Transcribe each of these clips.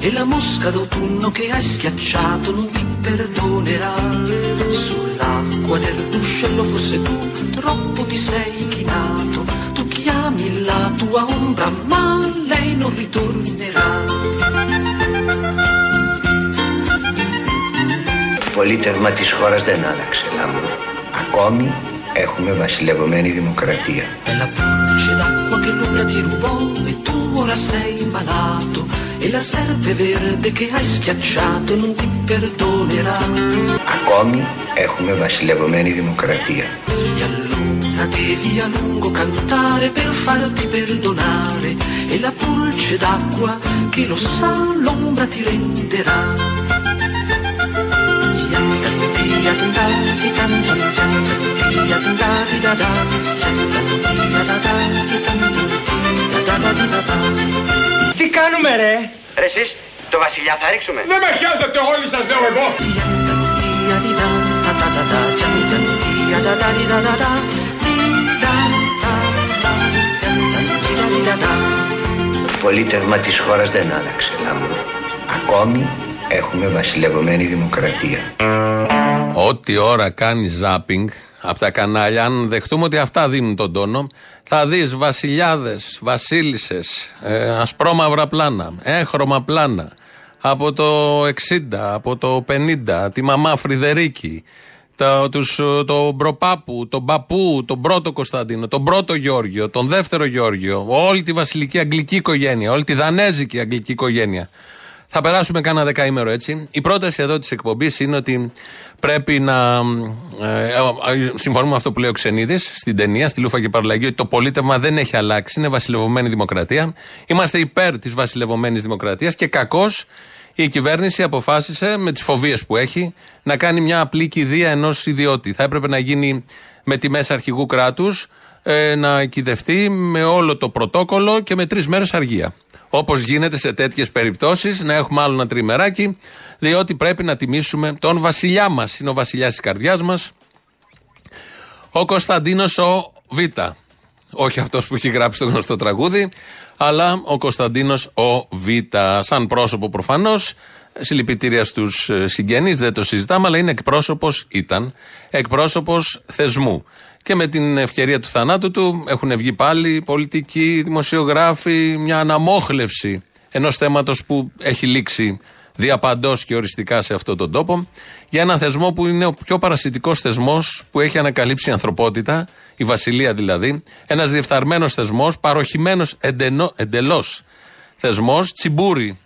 e la mosca d'autunno che hai schiacciato non ti perdonerà. Sull'acqua del ruscello forse tu troppo ti sei chinato, tu chiami la tua ombra ma lei non ritornerà. πολίτευμα της χώρας δεν άλλαξε, Λάμπρο. Ακόμη έχουμε βασιλευμένη δημοκρατία. È la pulce d'acqua che l'ombra ti rubò e tu ora sei malato. E la serpe verde che hai schiacciato non ti perdonerà. Ακόμη έχουμε βασιλευμένη δημοκρατία. E allora devi a lungo cantare per farti perdonare. E la pulce d'acqua che lo sa l'ombra ti renderà. Τι κάνουμε ρε! Ρε εσείς, το βασιλιά θα ρίξουμε. Δεν με χρειάζεστε όλοι σας λέω εγώ! Πολίτευμα της χώρας δεν άλλαξε, Λάμπρο. Ακόμη έχουμε βασιλευμένη δημοκρατία. Ό,τι ώρα κάνεις ζάπινγκ από τα κανάλια, αν δεχτούμε ότι αυτά δίνουν τον τόνο, θα δεις βασιλιάδες, βασίλισσες, ε, ασπρόμαυρα πλάνα, έχρωμα πλάνα. Από το 60, από το 50, τη μαμά Φρυδερίκη, το, τους, τον προπάπου, τον παππού, τον πρώτο Κωνσταντίνο, τον πρώτο Γιώργιο, τον δεύτερο Γιώργιο, όλη τη βασιλική αγγλική οικογένεια, όλη τη δανέζικη αγγλική οικογένεια. Θα περάσουμε κάνα δεκαήμερο έτσι. Η πρόταση εδώ της εκπομπής είναι ότι πρέπει να. Ε, ε, συμφωνούμε με αυτό που λέει ο Ξενίδης στην ταινία, στη Λούφα και Παραλλαγή, ότι το πολίτευμα δεν έχει αλλάξει. Είναι βασιλευωμένη δημοκρατία. Είμαστε υπέρ της βασιλευωμένη δημοκρατίας και κακώς η κυβέρνηση αποφάσισε με τις φοβίες που έχει να κάνει μια απλή κηδεία ενός ιδιώτη. Θα έπρεπε να γίνει με τη μέσα αρχηγού κράτους, ε, να κυδευτεί με όλο το πρωτόκολλο και με τρεις μέρες αργία. Όπως γίνεται σε τέτοιες περιπτώσεις, να έχουμε άλλο ένα τριμεράκι, διότι πρέπει να τιμήσουμε τον βασιλιά μας. Είναι ο βασιλιάς της καρδιάς μας, ο Κωνσταντίνος ο Β. Όχι αυτός που έχει γράψει το γνωστό τραγούδι, αλλά ο Κωνσταντίνος ο Β. Σαν πρόσωπο προφανώς, συλληπιτήρια στους συγγενείς, δεν το συζητάμε, αλλά είναι εκπρόσωπος, ήταν εκπρόσωπος θεσμού. Και με την ευκαιρία του θανάτου του έχουν βγει πάλι πολιτικοί, δημοσιογράφοι, μια αναμόχλευση ενός θέματος που έχει λήξει διαπαντός και οριστικά σε αυτόν τον τόπο, για έναν θεσμό που είναι ο πιο παρασιτικός θεσμός που έχει ανακαλύψει η ανθρωπότητα, η Βασιλεία δηλαδή. Ένας διεφθαρμένος θεσμός, παροχημένος εντελώς θεσμός, τσιμπούρι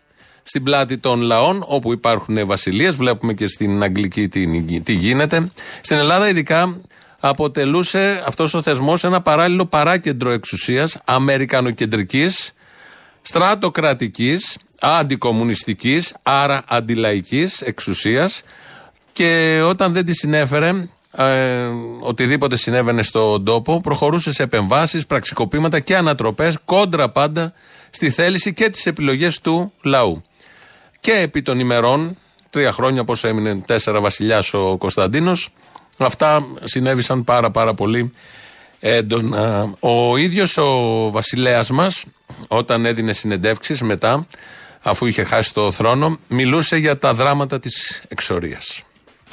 στην πλάτη των λαών, όπου υπάρχουν βασιλείες. Βλέπουμε και στην Αγγλική τι, τι γίνεται. Στην Ελλάδα, ειδικά, αποτελούσε αυτός ο θεσμός ένα παράλληλο παράκεντρο εξουσίας αμερικανοκεντρικής, στρατοκρατικής, αντικομουνιστικής, άρα αντιλαϊκής εξουσίας. Και όταν δεν τη συνέφερε, ε, οτιδήποτε συνέβαινε στον τόπο, προχωρούσε σε επεμβάσεις, πραξικοπήματα και ανατροπές, κόντρα πάντα στη θέληση και τις επιλογές του λαού. Και επί των ημερών, τρία χρόνια όπως έμεινε τέσσερα βασιλιάς ο Κωνσταντίνος, Αυτά συνέβησαν πάρα πάρα πολύ έντονα. Ο ίδιος ο βασιλέας μας όταν έδινε συνεντεύξεις μετά αφού είχε χάσει το θρόνο μιλούσε για τα δράματα της εξορίας.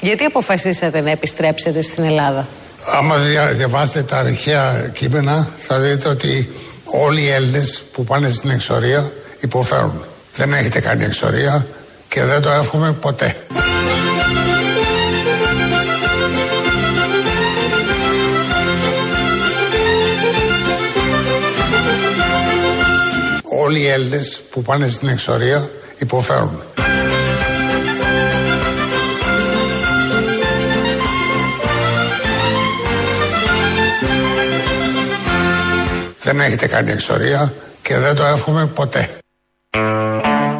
Γιατί αποφασίσατε να επιστρέψετε στην Ελλάδα; Άμα διαβάσετε τα αρχαία κείμενα θα δείτε ότι όλοι οι Έλληνες που πάνε στην εξορία υποφέρουν. Δεν έχετε κάνει εξορία και δεν το εύχομαι ποτέ. Όλοι οι Έλληνες που πάνε στην εξορία υποφέρουν. Δεν έχετε κάνει εξορία και δεν το εύχομαι ποτέ.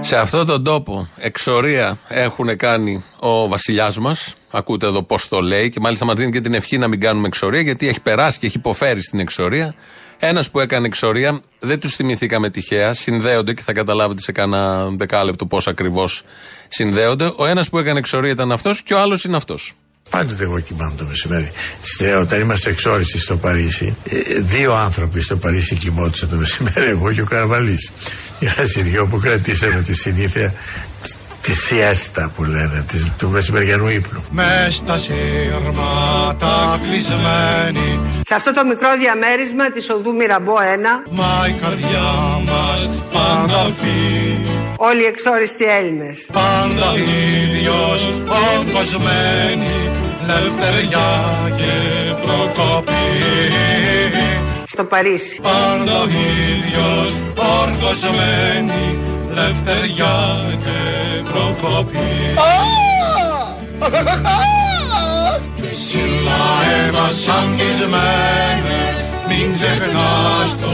Σε αυτόν τον τόπο εξορία έχουν κάνει ο βασιλιάς μας. Ακούτε εδώ πώς το λέει και μάλιστα μας δίνει και την ευχή να μην κάνουμε εξορία γιατί έχει περάσει και έχει υποφέρει στην εξορία. Ένας που έκανε εξορία, δεν τους θυμηθήκαμε τυχαία, συνδέονται και θα καταλάβετε σε κανένα δεκάλεπτο πώς ακριβώς συνδέονται. Ο ένας που έκανε εξορία ήταν αυτός και ο άλλος είναι αυτός. Πάντοτε εγώ κοιμάμαι το μεσημέρι. Στε, όταν είμαστε εξόριστοι στο Παρίσι, ε, δύο άνθρωποι στο Παρίσι κοιμόντουσαν το μεσημέρι, εγώ και ο Καρβαλής. Είμαστε δυο που κρατήσαμε τη συνήθεια τη σιέστα που λένε, της, του μεσημεριανού ύπνου. Μες στα σύρματα κλεισμένη Σε αυτό το μικρό διαμέρισμα της οδού Μυραμπό 1 Μα η καρδιά μας πάντα φύγει όλοι οι εξόριστοι Έλληνες Πάντα ίδιος οργοσμένη Λευτεριά και προκοπή στο Παρίσι. Πάντα ίδιος οργοσμένη Λευτεριά και προκοπή Και σύλλα βασανισμένε Μην ξεχνάς το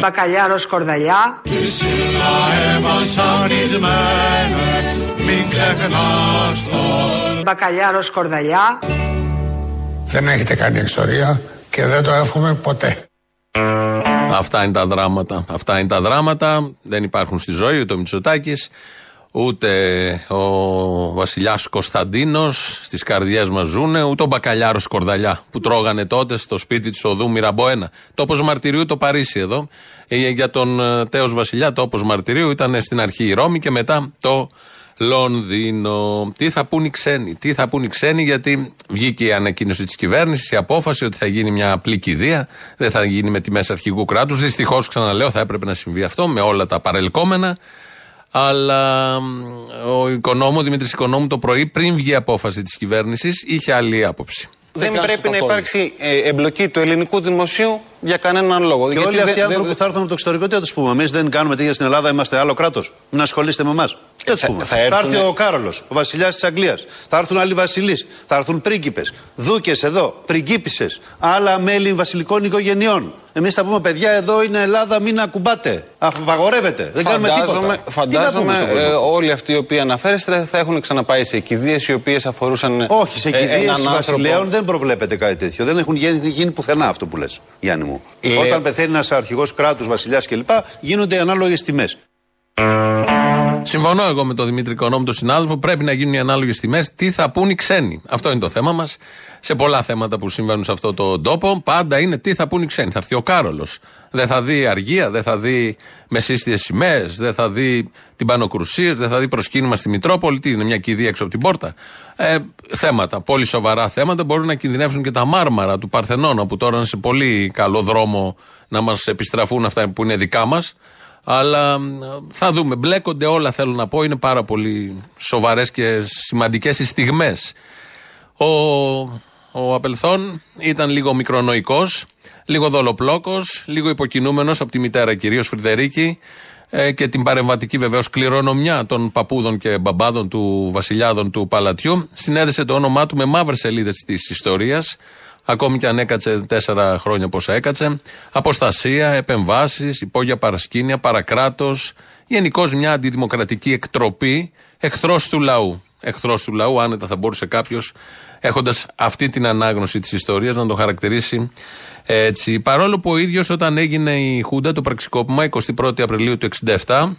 Μπακαλιάρος Σκορδαλιά. Και σύλλα βασανισμένε Μην ξεχνάς το Μπακαλιάρος Σκορδαλιά. Δεν έχετε κάνει εξορία και δεν το εύχομαι ποτέ. Αυτά είναι τα δράματα. Αυτά είναι τα δράματα. Δεν υπάρχουν στη ζωή ούτε ο Μητσοτάκης, ούτε ο Βασιλιάς Κωνσταντίνος. Στις καρδιές μας ζούνε, ούτε ο Μπακαλιάρος Κορδαλιά που τρώγανε τότε στο σπίτι του οδού Μυραμποένα. Τόπος μαρτυρίου το Παρίσι εδώ. Ε, Για τον ε, Τέος Βασιλιά, τόπος μαρτυρίου ήταν στην αρχή η Ρώμη και μετά το Λονδίνο. Τι θα πούν οι ξένοι, τι θα πούν οι ξένοι, γιατί βγήκε η ανακοίνωση της κυβέρνησης, η απόφαση ότι θα γίνει μια απλή κηδεία, δεν θα γίνει με τιμέ αρχηγού κράτους. Δυστυχώς, ξαναλέω, θα έπρεπε να συμβεί αυτό με όλα τα παρελκόμενα. Αλλά μ, ο οικονόμου, Δημήτρης Οικονόμου, το πρωί, πριν βγει η απόφαση της κυβέρνησης, είχε άλλη άποψη. Δεν πρέπει να υπάρξει ε, εμπλοκή του ελληνικού δημοσίου για κανέναν λόγο. Και Γιατί όλοι αυτοί οι δεν- άνθρωποι δεν- που θα έρθουν από το εξωτερικό, τι θα τους πούμε; Εμείς δεν κάνουμε τέτοια στην Ελλάδα, είμαστε άλλο κράτος. Μην ασχολείστε με εμάς. Τι θα τους θα- πούμε; θα Θα, έρθουν- έρθει ο Κάρολος, ο βασιλιάς της Αγγλίας. Θα έρθουν άλλοι βασιλείς. Θα έρθουν πρίγκιπες. Δούκες εδώ, πριγκίπισε. Άλλα μέλη βασιλικών οικογενειών. Εμείς θα πούμε, παιδιά, εδώ είναι Ελλάδα, μην ακουμπάτε. Απαγορεύεται. Δεν κάνουμε Φαντάζομαι, τίποτα. Τι θα φαντάζομαι πούμε στον ε, κόσμο; όλοι αυτοί οι οποίοι αναφέρεστε θα έχουν ξαναπάει σε κηδείε οι οποίες αφορούσαν. Όχι, σε ε, κηδείε έναν άνθρωπο. βασιλέων δεν προβλέπεται κάτι τέτοιο. Δεν έχουν γίνει, γίνει πουθενά αυτό που λες, Γιάννη μου. Λέω- Όταν πεθαίνει ένας αρχηγός κράτους, βασιλιάς κλπ., γίνονται οι ανάλογες τιμές. Συμφωνώ εγώ με τον Δημήτρη Οικονόμου, τον συνάδελφο. Πρέπει να γίνουν οι ανάλογες τιμές. Τι θα πούν οι ξένοι. Αυτό είναι το θέμα μας. Σε πολλά θέματα που συμβαίνουν σε αυτόν τον τόπο, πάντα είναι τι θα πούν οι ξένοι. Θα έρθει ο Κάρολος. Δεν θα δει αργία, δεν θα δει μεσίστιες σημαίες, δεν θα δει την Πανοκρουσία, δεν θα δει προσκύνημα στη Μητρόπολη. Τι είναι, μια κηδεία έξω από την πόρτα. Ε, θέματα, πολύ σοβαρά θέματα. Μπορούν να κινδυνεύσουν και τα μάρμαρα του Παρθενώνα, που τώρα είναι σε πολύ καλό δρόμο να μας επιστραφούν αυτά που είναι δικά μας. Αλλά μ, θα δούμε. Μπλέκονται όλα, θέλω να πω. Είναι πάρα πολύ σοβαρές και σημαντικές οι στιγμές. Ο, ο Απελθόν ήταν λίγο μικρονοϊκός, λίγο δολοπλόκος, λίγο υποκινούμενος από τη μητέρα κυρίως Φρυδερίκη ε, και την παρεμβατική βεβαίως κληρονομιά των παππούδων και μπαμπάδων του βασιλιάδων του παλατιού. Συνέδεσε το όνομά του με μαύρες σελίδες της ιστορίας. Ακόμη και αν έκατσε τέσσερα χρόνια πόσα έκατσε. Αποστασία, επεμβάσεις, υπόγεια παρασκήνια, παρακράτος. Γενικώς μια αντιδημοκρατική εκτροπή, εχθρός του λαού. Εχθρός του λαού, άνετα θα μπορούσε κάποιος, έχοντας αυτή την ανάγνωση της ιστορίας, να το χαρακτηρίσει έτσι. Παρόλο που ο ίδιος όταν έγινε η Χούντα, το πραξικόπημα, 21 Απριλίου του 67,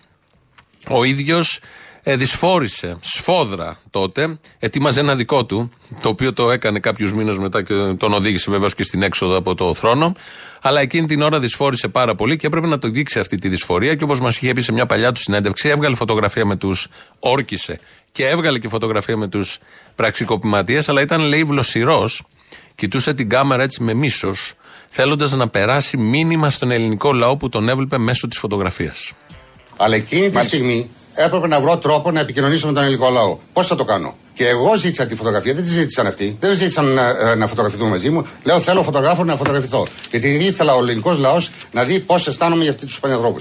ο ίδιος ε, δυσφόρησε σφόδρα τότε, ετοίμαζε ένα δικό του, το οποίο το έκανε κάποιους μήνες μετά και τον οδήγησε βεβαίως και στην έξοδο από το θρόνο. Αλλά εκείνη την ώρα δυσφόρησε πάρα πολύ και έπρεπε να το δείξει αυτή τη δυσφορία. Και όπως μας είχε πει σε μια παλιά του συνέντευξη, έβγαλε φωτογραφία με τους. όρκησε και έβγαλε και φωτογραφία με τους πραξικοπηματίες, αλλά ήταν λέει βλοσιρός. Κοιτούσε την κάμερα έτσι με μίσος, θέλοντας να περάσει μήνυμα στον ελληνικό λαό που τον έβλεπε μέσω της φωτογραφίας. Αλλά εκείνη τη στιγμή έπρεπε να βρω τρόπο να επικοινωνήσω με τον ελληνικό λαό. Πώς θα το κάνω; Και εγώ ζήτησα τη φωτογραφία, δεν τη ζήτησαν αυτοί. Δεν ζήτησαν να, ε, να φωτογραφηθούν μαζί μου. Λέω θέλω φωτογράφο να φωτογραφηθώ. Γιατί ήθελα ο ελληνικός λαός να δει πώς αισθάνομαι για αυτού τους πανιανθρώπου.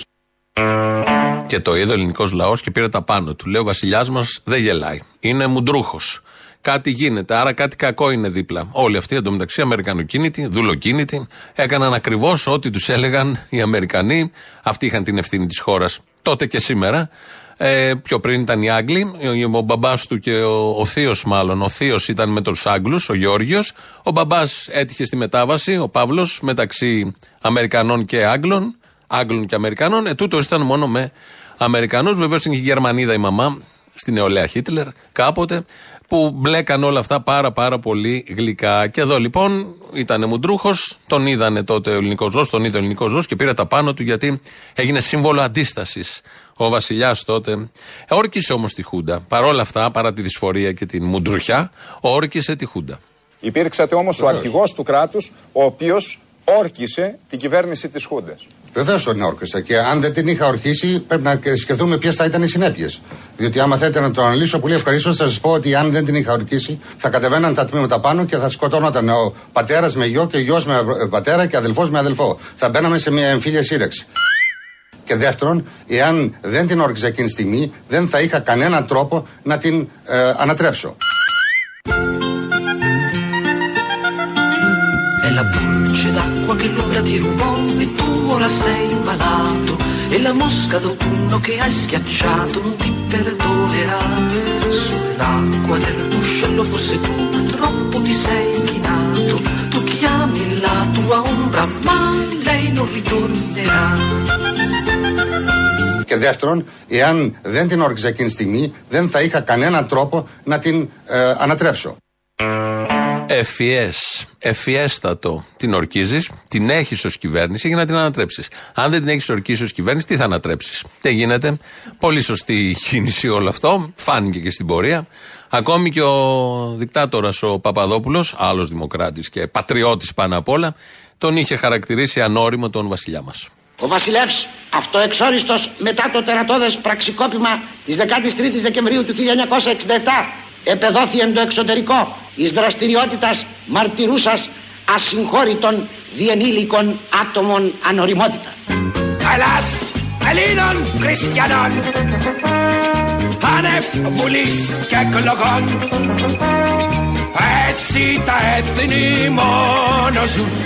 Και το είδε ο ελληνικός λαός και πήρε τα πάνω του. Λέει: Ο βασιλιάς μας δεν γελάει. Είναι μουντρούχος. Κάτι γίνεται, άρα κάτι κακό είναι δίπλα. Όλοι αυτοί εντωμεταξύ Αμερικανοκίνητοι, δουλοκίνητοι, έκαναν ακριβώς ό,τι τους έλεγαν οι Αμερικανοί. Αυτοί είχαν την ευθύνη της χώρας τότε και σήμερα. Ε, πιο πριν ήταν οι Άγγλοι. Ο μπαμπάς του και ο, ο θείος, μάλλον. Ο θείος ήταν με τους Άγγλους, ο Γεώργιο. Ο μπαμπάς έτυχε στη μετάβαση, ο Παύλος, μεταξύ Αμερικανών και Άγγλων. Άγγλων και Αμερικανών. Ε, τούτος ήταν μόνο με Αμερικανούς. Βεβαίως ήταν και η Γερμανίδα η μαμά. στη νεολαία Χίτλερ κάποτε, που μπλέκαν όλα αυτά πάρα πάρα πολύ γλυκά. Και εδώ λοιπόν ήταν μουντρούχος, τον είδανε τότε ο ελληνικός λαός, τον είδε ο ελληνικός λαός και πήρε τα πάνω του γιατί έγινε σύμβολο αντίστασης. Ο βασιλιάς τότε όρκησε όμως τη Χούντα. Παρόλα αυτά, παρά τη δυσφορία και την μουντρουχιά, όρκησε τη Χούντα. Υπήρξατε όμως ο αρχηγός του κράτους, ο οποίος όρκησε την κυβέρνηση της Χούντας. Βεβαίως τον όρκησα. Και αν δεν την είχα ορκίσει, πρέπει να σκεφτούμε ποιες θα ήταν οι συνέπειες. Διότι άμα θέλετε να το αναλύσω, πολύ ευχαρίστως θα σας πω ότι αν δεν την είχα ορκίσει, θα κατεβαίναν τα τμήματα πάνω και θα σκοτώνονταν ο πατέρας με γιο και γιος με πατέρα και αδελφός με αδελφό. Θα μπαίναμε σε μια εμφύλια σύραξη. Και δεύτερον, εάν δεν την όρκιζα εκείνη τη στιγμή, δεν θα είχα κανέναν τρόπο να την ε, ανατρέψω. È la pulce d'acqua che l'ombra ti rubò e tu ora sei malato e la mosca d'autunno che hai schiacciato non ti perdonerà. Sull'acqua del ruscello forse tu troppo ti sei inchinato, tu chiami la tua ombra ma lei non ritornerà. Και δεύτερον, εάν δεν την όρκιζα εκείνη τη στιγμή, δεν θα είχα κανέναν τρόπο να την ε, ανατρέψω. Ευφιές, ευφιέστατο την ορκίζεις, την έχεις ως κυβέρνηση για να την ανατρέψεις. Αν δεν την έχεις ορκίσει ως κυβέρνηση, τι θα ανατρέψεις. Δεν γίνεται. Πολύ σωστή κίνηση όλο αυτό. Φάνηκε και στην πορεία. Ακόμη και ο δικτάτορας ο Παπαδόπουλος, άλλος δημοκράτης και πατριώτης πάνω απ' όλα, τον είχε χαρακτηρίσει ανώριμο τον βασιλιά μας. Ο βασιλεύς αυτοεξόριστος μετά το τερατώδες πραξικόπημα της 13ης Δεκεμβρίου του 1967 επεδόθη εν το εξωτερικό εις δραστηριότητας μαρτυρούσας ασυγχώρητων διενήλικων άτομων ανοριμότητας. Ελλάς Ελλήνων Χριστιανών άνευ βουλής και εκλογών έτσι τα έθνη μόνο ζουν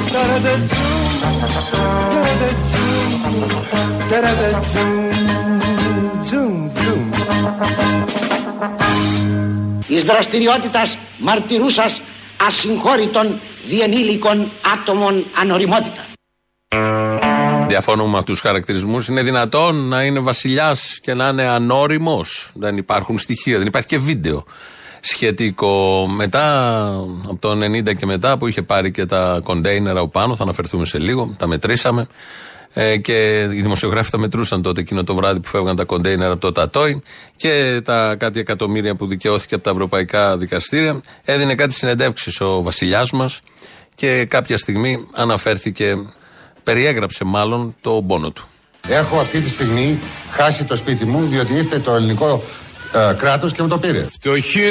εις δραστηριότητας μαρτυρούσας ασυγχώρητων διενήλικων άτομων ανοριμότητας. Διαφωνούμε με αυτούς τους χαρακτηρισμούς. Είναι δυνατόν να είναι βασιλιάς και να είναι ανώριμος; Δεν υπάρχουν στοιχεία, δεν υπάρχει και βίντεο σχετικό. Μετά, από το 90 και μετά, που είχε πάρει και τα κοντέινερα από πάνω, θα αναφερθούμε σε λίγο, τα μετρήσαμε. Ε, και οι δημοσιογράφοι τα μετρούσαν τότε εκείνο το βράδυ που φεύγαν τα κοντέινερα από το Τατόι και τα κάτι εκατομμύρια που δικαιώθηκε από τα ευρωπαϊκά δικαστήρια. Έδινε κάτι συνεντεύξεις ο βασιλιάς μας και κάποια στιγμή αναφέρθηκε, περιέγραψε μάλλον το πόνο του. Έχω αυτή τη στιγμή χάσει το σπίτι μου διότι ήρθε το ελληνικό ε, κράτος και μου το πήρε. Φτωχέ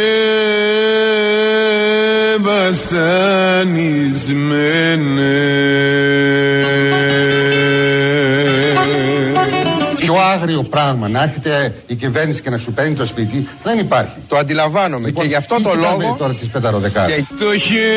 βασανισμένες Πιο άγριο πράγμα να έρχεται η κυβέρνηση και να σου παίρνει το σπίτι δεν υπάρχει. Το αντιλαμβάνομαι Λοιπόν, και γι' αυτό τι το κοιτάμε λόγο. τώρα τις πενταροδεκάρες. Και Φτωχέ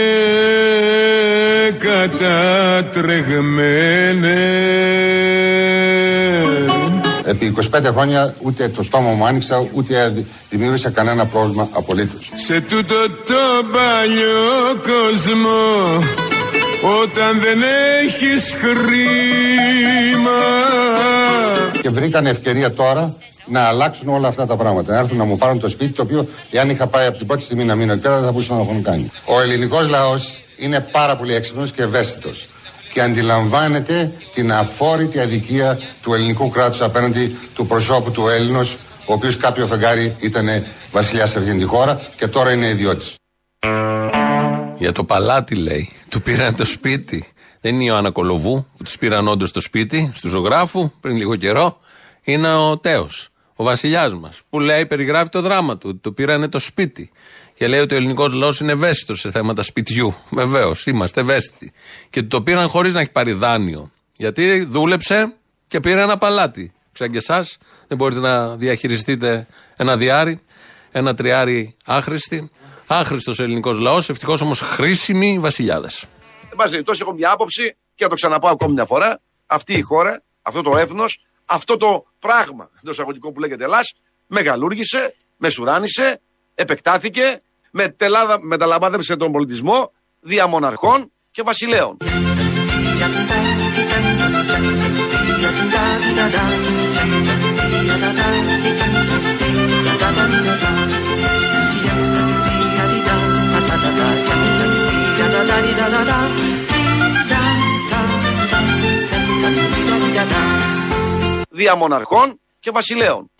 κατατρεγμένες Επί 25 χρόνια ούτε το στόμα μου άνοιξα ούτε δημιούργησα κανένα πρόβλημα απολύτως. Σε τούτο το παλιό κόσμο όταν δεν έχεις χρήμα Και βρήκαν ευκαιρία τώρα να αλλάξουν όλα αυτά τα πράγματα. Να έρθουν να μου πάρουν το σπίτι, το οποίο εάν είχα πάει από την πρώτη στιγμή να μείνω εκεί πέρα, δεν θα μπορούσαν να το έχουν κάνει. Ο ελληνικός λαός είναι πάρα πολύ έξυπνος και ευαίσθητος. Και αντιλαμβάνεται την αφόρητη αδικία του ελληνικού κράτους απέναντι του προσώπου του Έλληνος, ο οποίος κάποιο φεγγάρι ήταν βασιλιάς σε αυτήν τη χώρα και τώρα είναι ιδιώτης. Για το παλάτι λέει. Του πήραν το σπίτι. Δεν είναι η Ιωάννα Κολοβού που του πήραν όντως το σπίτι, στου ζωγράφου πριν λίγο καιρό. Είναι ο Τέος, ο βασιλιάς μας, που λέει, περιγράφει το δράμα του. Του πήρανε το σπίτι. Και λέει ότι ο ελληνικός λαός είναι ευαίσθητος σε θέματα σπιτιού. Βεβαίως, είμαστε ευαίσθητοι. Και του το πήραν χωρίς να έχει πάρει δάνειο. Γιατί δούλεψε και πήρε ένα παλάτι. Σαν και εσάς, δεν μπορείτε να διαχειριστείτε ένα διάρι, ένα τριάρι άχρηστη. Άχρηστος ελληνικός λαός, ευτυχώς όμως χρήσιμοι βασιλιάδες. Εν πάση περιπτώσει, έχω μια άποψη και θα το ξαναπάω ακόμη μια φορά. Αυτή η χώρα, αυτό το έθνος, αυτό το πράγμα εντός αγωγικών που λέγεται Ελλάς μεγαλούργησε, μεσουράνησε, επεκτάθηκε, με τελάδα, μεταλαμπάδευσε τον πολιτισμό διαμοναρχών και βασιλέων. Δια μοναρχών και βασιλέων.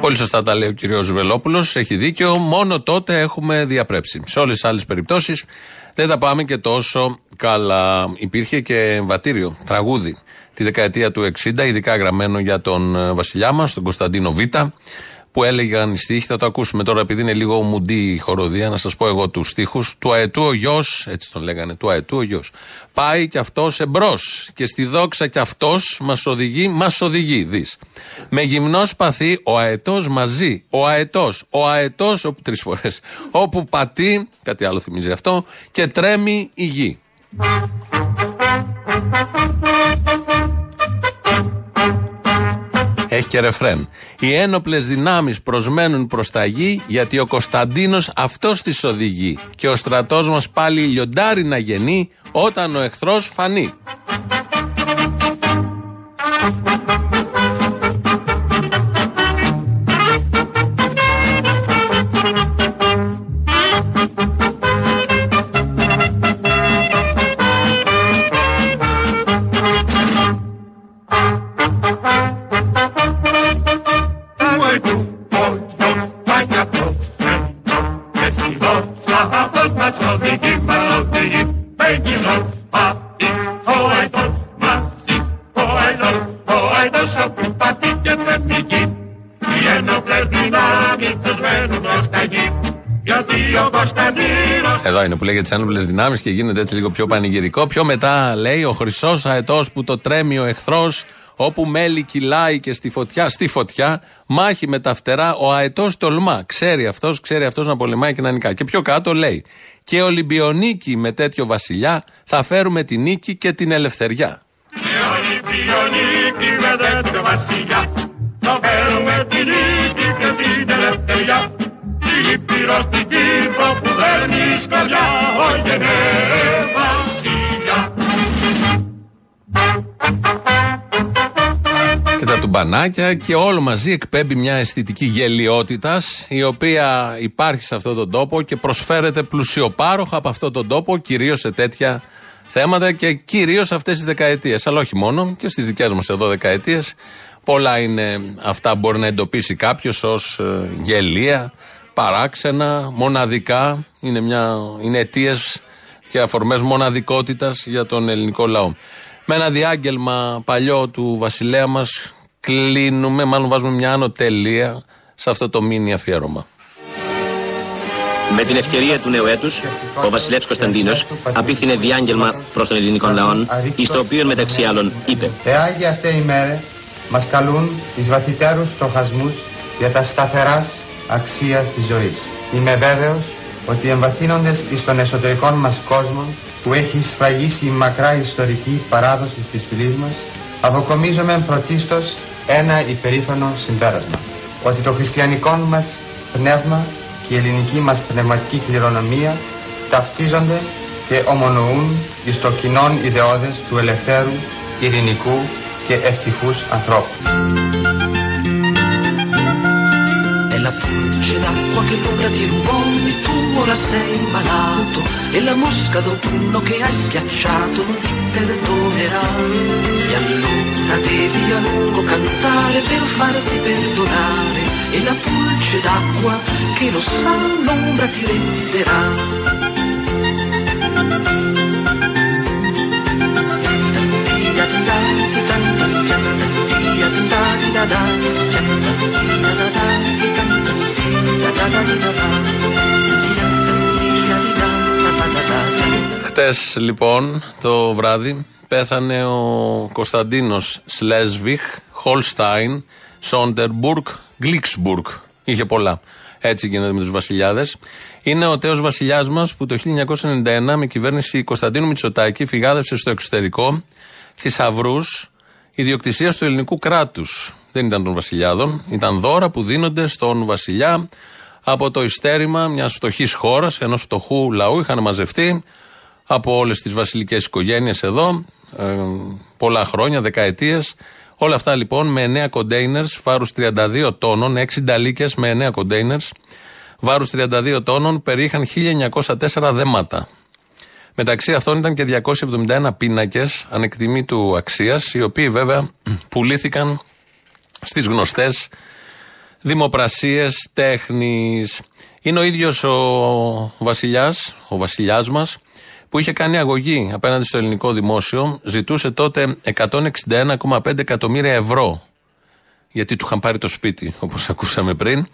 Πολύ σωστά τα λέει ο κύριος Βελόπουλος. Έχει δίκιο. Μόνο τότε έχουμε διαπρέψει. Σε όλες τις άλλες περιπτώσεις δεν τα πάμε και τόσο καλά. Υπήρχε και βατήριο, τραγούδι, τη δεκαετία του 60, ειδικά γραμμένο για τον ε, βασιλιά μας, τον Κωνσταντίνο Β που έλεγαν οι στίχοι, θα το ακούσουμε τώρα επειδή είναι λίγο μουντή η χοροδία, να σας πω εγώ τους στίχους. Του αετού ο γιος, έτσι τον λέγανε, του αετού ο γιος. Πάει κι αυτός εμπρός και στη δόξα κι αυτός μας οδηγεί, μας οδηγεί, δεις. Με γυμνός σπαθί ο αετός μαζί, ο αετός, ο αετός, τρεις φορές, όπου πατεί, κάτι άλλο θυμίζει αυτό, και τρέμει η γη. Έχει και ρεφρέν. Οι ένοπλες δυνάμεις προσμένουν προς τα γη, γιατί ο Κωνσταντίνος αυτός τις οδηγεί. Και ο στρατός μας πάλι λιοντάρι να γεννεί, όταν ο εχθρός φανεί. Εδώ είναι που λέγεται τι ένοπλε δυνάμεις και γίνεται έτσι λίγο πιο πανηγυρικό. Πιο μετά λέει ο χρυσός αετός που το τρέμει ο εχθρός, όπου μέλι κυλάει και στη φωτιά, στη φωτιά, μάχη με τα φτερά, ο αετός τολμά. Ξέρει αυτός, ξέρει αυτός να πολεμάει και να νικά. Και πιο κάτω λέει, και Ολυμπιονίκη με τέτοιο βασιλιά θα φέρουμε την νίκη και την ελευθεριά. Και Ολυμπιονίκη με τέτοιο βασιλιά θα φέρουμε την νίκη και την ελευθεριά. Ήπειρο στην Κύπρο που δέρνει σκαλιά, ο και τα τουμπανάκια και όλο μαζί εκπέμπει μια αισθητική γελιότητα η οποία υπάρχει σε αυτόν τον τόπο και προσφέρεται πλουσιοπάροχα από αυτόν τον τόπο κυρίως σε τέτοια θέματα και κυρίως αυτές τις δεκαετίες. Αλλά όχι μόνο και στις δικές μας εδώ δεκαετίες πολλά είναι αυτά που μπορεί να εντοπίσει κάποιος ως ε, γελία παράξενα, μοναδικά. Είναι, μια, είναι αιτίες και αφορμές μοναδικότητας για τον ελληνικό λαό. Με ένα διάγγελμα παλιό του βασιλέα μας κλείνουμε, μάλλον βάζουμε μια άνω τελεία σε αυτό το μήνυ αφιέρωμα. Με την ευκαιρία του νέου έτους, ο βασιλεύς Κωνσταντίνος απίθυνε διάγγελμα προς τον ελληνικό λαό, εις το οποίο μεταξύ άλλων είπε «Εάγει αυτές οι μέρες μας καλούν εις βαθυτέρους στοχασμούς για τα σταθεράς αξίας της ζωής. Είμαι βέβαιος ότι εμβαθύνοντες εις τον εσωτερικό μας κόσμο που έχει σφραγίσει η μακρά ιστορική παράδοση της φυλής μας, αποκομίζομαι πρωτίστως ένα υπερήφανο συμπέρασμα. Ότι το χριστιανικό μας πνεύμα και η ελληνική μας πνευματική κληρονομία ταυτίζονται και ομονοούν εις το κοινόν ιδεώδες του ελευθέρου, ειρηνικού και ευτυχούς ανθρώπους. La pulce d'acqua che l'ombra ti rubò e tu ora sei malato e la mosca d'autunno che hai schiacciato non ti perdonerà e allora devi a lungo cantare per farti perdonare e la pulce d'acqua che lo sa l'ombra ti renderà da da Χτες λοιπόν το βράδυ πέθανε ο Κωνσταντίνος Σλέσβιχ, Χολστάιν, Σόντερμπουργκ, Γκλίξμπουργκ. Είχε πολλά. Έτσι γίνεται με τους βασιλιάδες. Είναι ο τέος βασιλιάς μας που το 1991 με κυβέρνηση Κωνσταντίνου Μητσοτάκη φυγάδευσε στο εξωτερικό θησαυρούς ιδιοκτησίας του ελληνικού κράτους. Δεν ήταν των βασιλιάδων, ήταν δώρα που δίνονται στον βασιλιά από το ιστέρημα μιας φτωχής χώρας, ενός φτωχού λαού. Είχαν μαζευτεί από όλες τις βασιλικές οικογένειες εδώ, ε, πολλά χρόνια, δεκαετίες. Όλα αυτά λοιπόν με 9 κοντέινερς βάρους 32 τόνων, 6 νταλίκες με 9 κοντέινερς βάρους 32 τόνων, περιείχαν 1904 δέματα. Μεταξύ αυτών ήταν και 271 πίνακες ανεκτιμήτου αξίας, οι οποίοι βέβαια πουλήθηκαν στις γνωστές δημοπρασίες τέχνης. Είναι ο ίδιος ο βασιλιάς, ο βασιλιάς μας, που είχε κάνει αγωγή απέναντι στο ελληνικό δημόσιο, ζητούσε τότε 161,5 εκατομμύρια ευρώ. Γιατί του είχαν πάρει το σπίτι, όπως ακούσαμε πριν.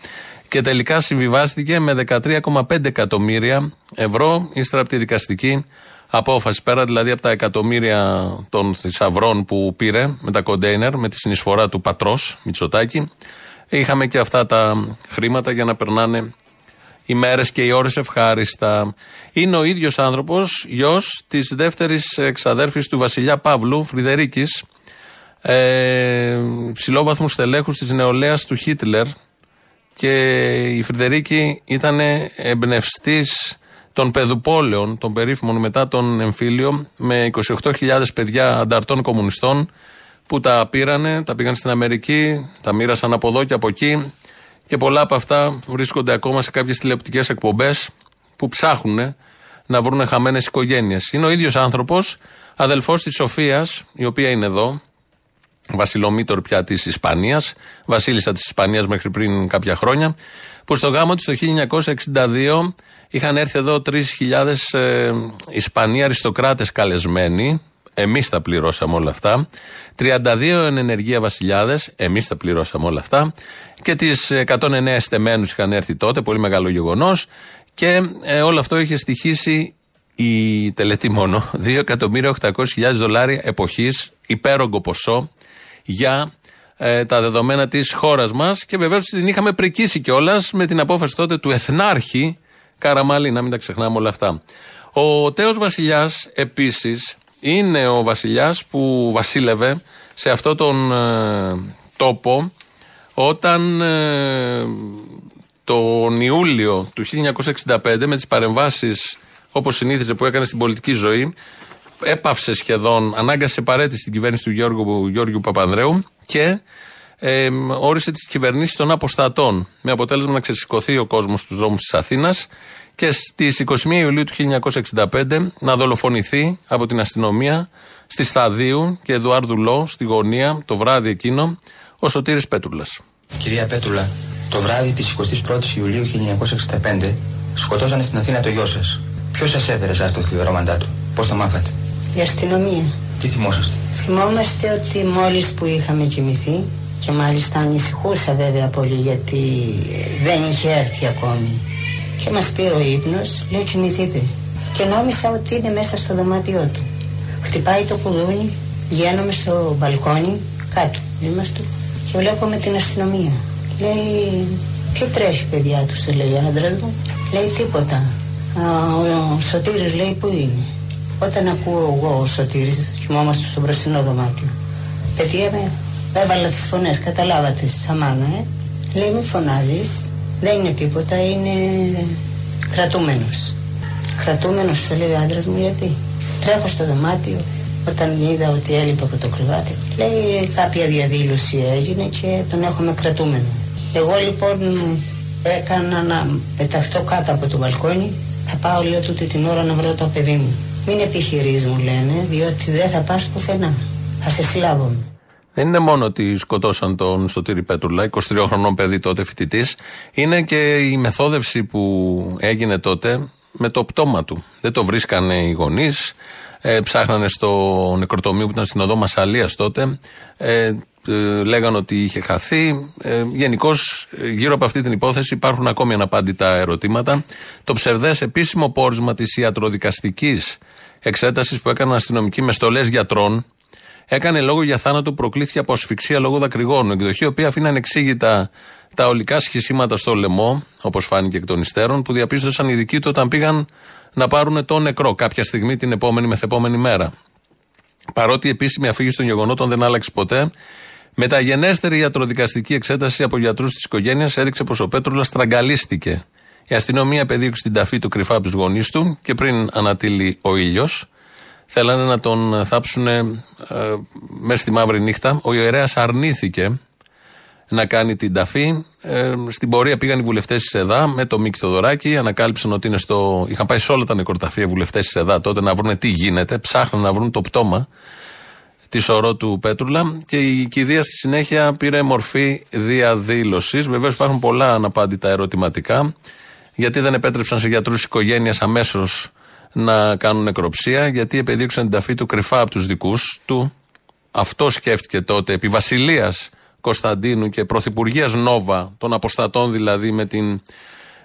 Και τελικά συμβιβάστηκε με 13,5 εκατομμύρια ευρώ, ύστερα από τη δικαστική απόφαση. Πέρα δηλαδή από τα εκατομμύρια των θησαυρών που πήρε με τα κοντέινερ, με τη συνεισφορά του πατρός Μητσοτάκη, είχαμε και αυτά τα χρήματα για να περνάνε οι μέρες και οι ώρες ευχάριστα. Είναι ο ίδιος άνθρωπος, γιος της δεύτερης εξαδέρφης του βασιλιά Παύλου, Φρυδερίκης, ε, ψηλόβαθμους στελέχους της νεολαίας του Χίτλερ. Και η Φρυδερίκη ήταν εμπνευστής των παιδουπόλεων, των περίφημων μετά τον εμφύλιο, με 28.000 παιδιά ανταρτών κομμουνιστών που τα πήρανε, τα πήγαν στην Αμερική, τα μοίρασαν από εδώ και από εκεί και πολλά από αυτά βρίσκονται ακόμα σε κάποιες τηλεοπτικές εκπομπές που ψάχνουν να βρουν χαμένες οικογένειες. Είναι ο ίδιος άνθρωπος, αδελφός της Σοφίας, η οποία είναι εδώ, βασιλομήτωρ πια της Ισπανίας, βασίλισσα της Ισπανίας μέχρι πριν κάποια χρόνια, που στο γάμο της το 1962 είχαν έρθει εδώ 3.000 ε, Ισπανοί αριστοκράτες καλεσμένοι, Εμείς τα πληρώσαμε όλα αυτά. 32 ενεργεία βασιλιάδες. Εμείς τα πληρώσαμε όλα αυτά. Και τις 109 εστεμένους είχαν έρθει τότε. Πολύ μεγάλο γεγονός. Και ε, όλο αυτό είχε στοιχήσει η τελετή μόνο. 2.800.000 δολάρια εποχής. Υπέρογκο ποσό για ε, τα δεδομένα της χώρας μας. Και βεβαίως την είχαμε πρικήσει κιόλας με την απόφαση τότε του Εθνάρχη Καραμαλή. Να μην τα ξεχνάμε όλα αυτά. Ο Τέος Βασιλιάς επίσης είναι ο βασιλιάς που βασίλευε σε αυτόν τον ε, τόπο όταν ε, τον Ιούλιο του 1965 με τις παρεμβάσεις όπως συνήθιζε που έκανε στην πολιτική ζωή έπαυσε σχεδόν, ανάγκασε παρέτηση στην κυβέρνηση του Γιώργου, Γιώργου Παπανδρέου και ε, όρισε τις κυβερνήσεις των αποστατών με αποτέλεσμα να ξεσηκωθεί ο κόσμος στους δρόμους της Αθήνας και στις 21 Ιουλίου του 1965 να δολοφονηθεί από την αστυνομία στη Σταδίου και Εδουάρδου Λό στη γωνία το βράδυ εκείνο ο Σωτήρης Πέτρουλας. Κυρία Πέτρουλα, το βράδυ της 21η Ιουλίου 1965 σκοτώσανε στην Αθήνα το γιο σας. Ποιος σας έφερε εσά το θλιβερό του, πώς το μάθατε; Η αστυνομία. Τι θυμόσαστε; Θυμόμαστε ότι μόλις που είχαμε κοιμηθεί και μάλιστα ανησυχούσα βέβαια πολύ γιατί δεν είχε έρθει ακόμη και μας πήρε ο ύπνος, λέει κοιμηθείτε. Και νόμισα ότι είναι μέσα στο δωμάτιό του. Χτυπάει το κουδούνι, βγαίνουμε στο μπαλκόνι, κάτω είμαστε και βλέπουμε την αστυνομία. Λέει, ποιο τρέχει παιδιά τους, σε λέει ο άντρας μου. Λέει τίποτα. Α, ο, ο Σωτήρης λέει που είναι; Όταν ακούω εγώ ο Σωτήρης, κοιμόμαστε στο μπροστινό δωμάτιο. Παιδιά με, έβαλα τις φωνές, καταλάβατε, σαν μάνα, ε. Λέει μη φωνάζεις, δεν είναι τίποτα, είναι κρατούμενος. Κρατούμενος, σου λέει ο άντρας μου, γιατί; Τρέχω στο δωμάτιο, όταν είδα ότι έλειπε από το κρεβάτι, λέει κάποια διαδήλωση έγινε και τον έχουμε κρατούμενο. Εγώ λοιπόν έκανα να πεταχτώ κάτω από το μπαλκόνι, θα πάω λέω τούτη την ώρα να βρω το παιδί μου. Μην επιχειρείς μου λένε, διότι δεν θα πας πουθενά. Θα σε συλλάβω. Δεν είναι μόνο ότι σκοτώσαν τον Σωτήρη Πέτρουλα, 23 χρονών παιδί τότε φοιτητής, είναι και η μεθόδευση που έγινε τότε με το πτώμα του. Δεν το βρίσκανε οι γονείς, ε, ψάχνανε στο νεκροτομείο που ήταν στην οδό Μασαλίας τότε, ε, ε, λέγανε ότι είχε χαθεί. Ε, Γενικώς, γύρω από αυτή την υπόθεση υπάρχουν ακόμη αναπάντητα ερωτήματα. Το ψευδές επίσημο πόρισμα της ιατροδικαστικής εξέτασης που έκαναν αστυνομικοί με στολές γιατρών, έκανε λόγο για θάνατο που προκλήθηκε από ασφυξία λόγω δακρυγόνου. Εκδοχή, η οποία αφήνει ανεξήγητα τα ολικά σχισίματα στο λαιμό, όπως φάνηκε εκ των υστέρων, που διαπίστωσαν οι δικοί του όταν πήγαν να πάρουν το νεκρό κάποια στιγμή την επόμενη μεθεπόμενη μέρα. Παρότι η επίσημη αφήγηση των γεγονότων δεν άλλαξε ποτέ, μεταγενέστερη ιατροδικαστική εξέταση από γιατρούς της οικογένειας έδειξε πως ο Πέτρουλας στραγγαλίστηκε. Η αστυνομία πεδίωξε την ταφή του κρυφά από τους γονείς του και πριν ανατείλει ο ήλιος, Θέλανε να τον θάψουν ε, μέσα στη μαύρη νύχτα. Ο ιερέας αρνήθηκε να κάνει την ταφή. Ε, στην πορεία πήγαν οι βουλευτές της ΕΔΑ με το Μίκη Θοδωράκη. Ανακάλυψαν ότι είναι στο. Είχαν πάει σε όλα τα νεκροταφεία βουλευτές της ΕΔΑ τότε να βρουν τι γίνεται. Ψάχναν να βρουν το πτώμα της σωρό του Πέτρουλα. Και η κηδεία στη συνέχεια πήρε μορφή διαδήλωσης. Βεβαίως υπάρχουν πολλά αναπάντητα ερωτηματικά. Γιατί δεν επέτρεψαν σε γιατρούς οικογένειας αμέσως να κάνουν νεκροψία, γιατί επεδίωξαν την ταφή του κρυφά από τους δικούς του. Αυτό σκέφτηκε τότε επί Βασιλείας Κωνσταντίνου και Πρωθυπουργίας Νόβα, των αποστατών δηλαδή, με την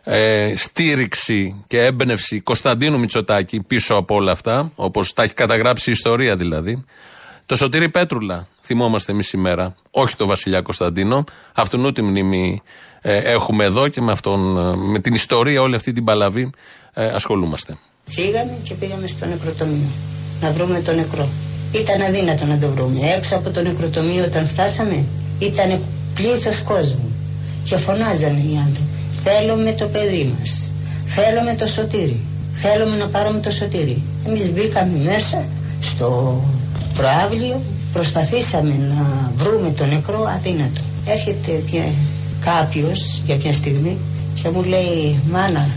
ε, στήριξη και έμπνευση Κωνσταντίνου Μητσοτάκη πίσω από όλα αυτά, όπως τα έχει καταγράψει η ιστορία δηλαδή. Το Σωτήρι Πέτρουλα θυμόμαστε εμείς σήμερα, όχι το Βασιλιά Κωνσταντίνο. Αυτόν τη μνήμη ε, έχουμε εδώ και με, αυτόν, ε, με την ιστορία όλη αυτή την παλαβή ε, ασχολούμαστε. Φύγαμε και πήγαμε στο νεκροτομείο να βρούμε το νεκρό. Ήταν αδύνατο να το βρούμε. Έξω από το νεκροτομείο όταν φτάσαμε ήταν πλήθος κόσμου και φωνάζανε οι άνθρωποι. Θέλουμε το παιδί μας. Θέλουμε το σωτήρι. Θέλουμε να πάρουμε το σωτήρι. Εμείς μπήκαμε μέσα στο προάβλιο, προσπαθήσαμε να βρούμε το νεκρό αδύνατο. Έρχεται κάποιο κάποιος για μια στιγμή και μου λέει «Μάνα,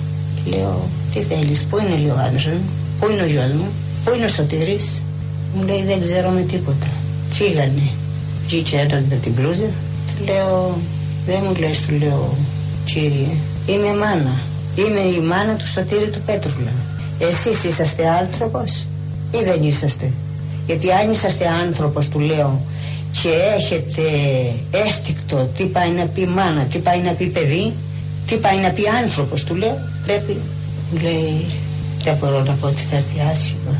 λέω, τι θέλεις, πού είναι λέει, ο άντρας μου, πού είναι ο γιος μου, πού είναι ο σωτήρης». Μου λέει «Δεν ξέρω με τίποτα». Φύγανε. Βγήκε ένας με την μπλούζα. Του λέω «Δεν μου λες», του λέω «Κύριε, είμαι μάνα. Είμαι η μάνα του Σωτήρη του Πέτρουλα. Εσείς είσαστε άνθρωπος ή δεν είσαστε; Γιατί αν είσαστε άνθρωπος του λέω και έχετε έστικτο τι πάει να πει μάνα, τι πάει να πει παιδί, τι πάει να πει άνθρωπος του λέω, πρέπει, μου λέει, δεν μπορώ να πω ότι θα έρθει άσχημα.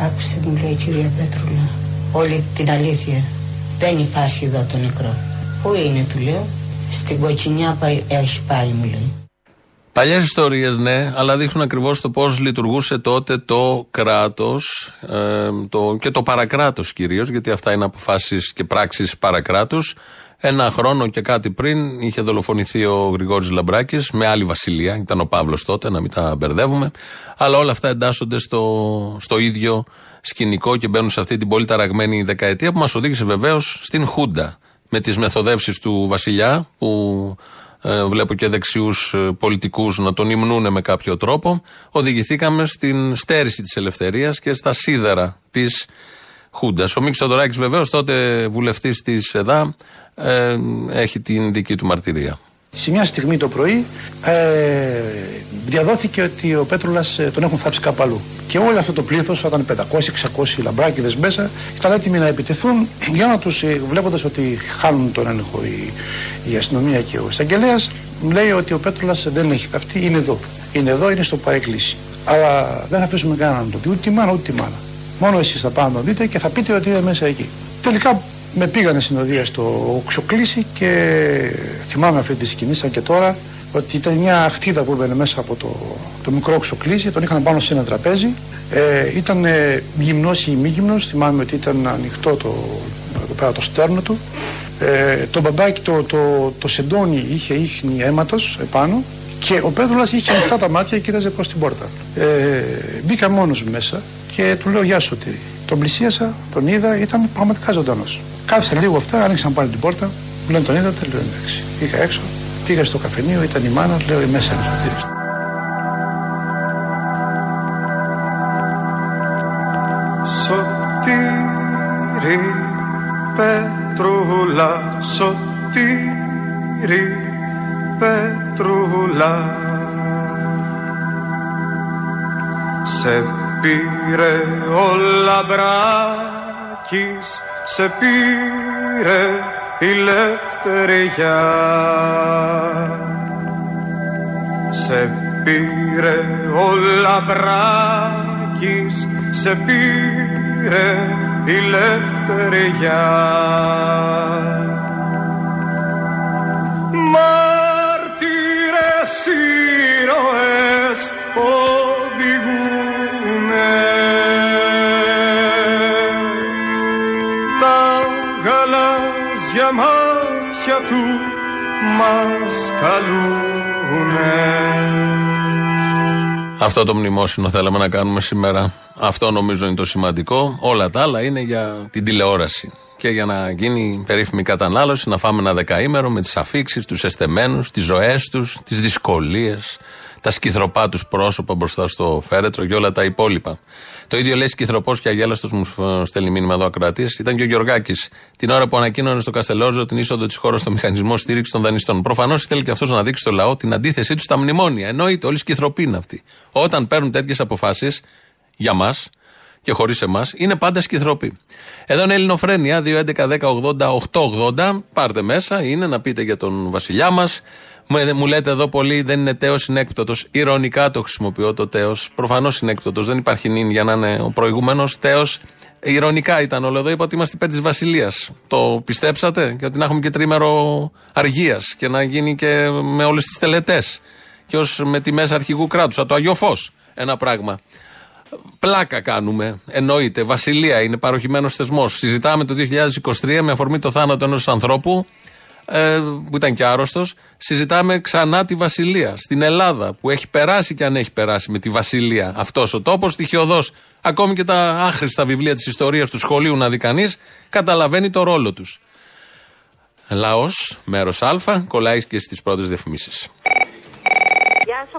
Άκουσε μου λέει κυρία Πέτρουλα, όλη την αλήθεια. Δεν υπάρχει εδώ το νεκρό. Πού είναι του λέω, στην κοτσινιά έχει πάει μου λέει. Παλιές ιστορίες, ναι, αλλά δείχνουν ακριβώς το πώς λειτουργούσε τότε το κράτος ε, το, και το παρακράτος κυρίως, γιατί αυτά είναι αποφάσεις και πράξεις παρακράτους. Ένα χρόνο και κάτι πριν είχε δολοφονηθεί ο Γρηγόρης Λαμπράκης με άλλη βασιλεία. Ήταν ο Παύλος τότε, να μην τα μπερδεύουμε. Αλλά όλα αυτά εντάσσονται στο, στο ίδιο σκηνικό και μπαίνουν σε αυτή την πολύ ταραγμένη δεκαετία που μας οδήγησε βεβαίως στην Χούντα. Με τις μεθοδεύσεις του Βασιλιά, που ε, βλέπω και δεξιούς ε, πολιτικούς να τον υμνούν με κάποιο τρόπο, οδηγηθήκαμε στην στέρηση της ελευθερίας και στα σίδερα της Χούντας. Ο Μίξ Τωδωράκη, βεβαίως, τότε βουλευτής της ΕΔΑ, ε, έχει την δική του μαρτυρία. Σε μια στιγμή το πρωί ε, διαδόθηκε ότι ο Πέτρουλας ε, τον έχουν θάψει κάπου αλλού. Και όλο αυτό το πλήθος, όταν 500-600 λαμπράκιδες μέσα, ήταν έτοιμοι να επιτεθούν για να τους, ε, βλέποντας ότι χάνουν τον έλεγχο η, η αστυνομία και ο εισαγγελέας, λέει ότι ο Πέτρουλας δεν έχει θαυτεί, είναι εδώ. Είναι εδώ, είναι στο παρέκκληση. Αλλά δεν θα αφήσουμε κανέναν να το δει, ούτε τη μάνα, ούτε τη μάνα. Μόνο εσείς θα πάμε να το δείτε και θα πείτε ότι είναι μέσα εκεί. Τελικά με πήγανε συνοδεία στο Οξοκλήσι και θυμάμαι αυτή τη σκηνή σαν και τώρα ότι ήταν μια αχτίδα που έμπαινε μέσα από το, το μικρό Οξοκλήσι, τον είχαν πάνω σε ένα τραπέζι. Ε, ήταν ε, γυμνός ή μη γυμνός, θυμάμαι ότι ήταν ανοιχτό το, εδώ πέρα το στέρνο του. Ε, το μπαμπάκι, το, το, το σεντόνι είχε ίχνη αίματος επάνω και ο Πέδρουλας είχε ανοιχτά τα μάτια και κοίταζε προς την πόρτα. Ε, μπήκα μόνος μέσα και του λέω γεια σου ότι τον πλησίασα, τον είδα, ήταν πραγματικά ζωντανός. Κάθισα λίγο αυτά, άνοιξαν πάλι την πόρτα. Μου λένε τον είδατε, λέω εντάξει. Πήγα έξω, πήγα στο καφενείο, ήταν η μάνα, λέω η μέσα είναι Σωτήρι Πέτρουλα, σωτήρι Πέτρουλα. Σε πήρε ο λαμπράκης σε πήρε η λευτεριά. Σε πήρε ο Λαμπράκης σε πήρε η λευτεριά. Μάρτυρες ήρωες του μας καλούνε. Αυτό το μνημόσυνο θέλαμε να κάνουμε σήμερα. Αυτό νομίζω είναι το σημαντικό. Όλα τα άλλα είναι για την τηλεόραση. Και για να γίνει περίφημη κατανάλωση να φάμε ένα δεκαήμερο με τις αφήξεις, τους εστεμένους, τις ζωές τους, τις δυσκολίες, τα σκυθροπά τους πρόσωπα μπροστά στο φέρετρο και όλα τα υπόλοιπα. Το ίδιο λέει σκυθροπός και αγέλαστος μου στέλνει μήνυμα εδώ ακροατής. Ήταν και ο Γιωργάκη την ώρα που ανακοίνωνε στο Καστελόζο την είσοδο της χώρας στο μηχανισμό στήριξης των δανειστών. Προφανώς ήθελε και αυτός να δείξει στο λαό την αντίθεσή τους στα μνημόνια. Εννοείται, όλοι σκυθροποί είναι αυτοί. Όταν παίρνουν τέτοιες αποφάσεις για μας και χωρίς εμάς, είναι πάντα σκυθροποί. Εδώ είναι Ελληνοφρένια, 2.11.10.80.880. Πάρτε μέσα, είναι να πείτε για τον βασιλιά μας. Μου λέτε εδώ πολύ, δεν είναι τέος, είναι έκπτωτος. Ηρωνικά το χρησιμοποιώ το τέος. Προφανώς είναι έκπτωτος. Δεν υπάρχει νυν για να είναι ο προηγούμενος τέος. Ηρωνικά ήταν όλο εδώ. Είπα ότι είμαστε υπέρ της Βασιλείας. Το πιστέψατε και ότι να έχουμε και τρίμερο αργίας και να γίνει και με όλες τις τελετές. Και ως με τη μέσα αρχηγού κράτους. Το Αγιό Φω. Ένα πράγμα. Πλάκα κάνουμε. Εννοείται. Βασιλεία είναι παροχημένος θεσμός. Συζητάμε το 2023 με αφορμή το θάνατο ενός ανθρώπου ε, που ήταν και άρρωστος. Συζητάμε ξανά τη Βασιλεία. Στην Ελλάδα που έχει περάσει και αν έχει περάσει με τη Βασιλεία αυτός ο τόπος, στοιχειοδός. Ακόμη και τα άχρηστα βιβλία της ιστορίας του σχολείου να δει κανείς, καταλαβαίνει το ρόλο τους. Λαός, μέρος Α, κολλάει και στις πρώτες διαφημίσεις.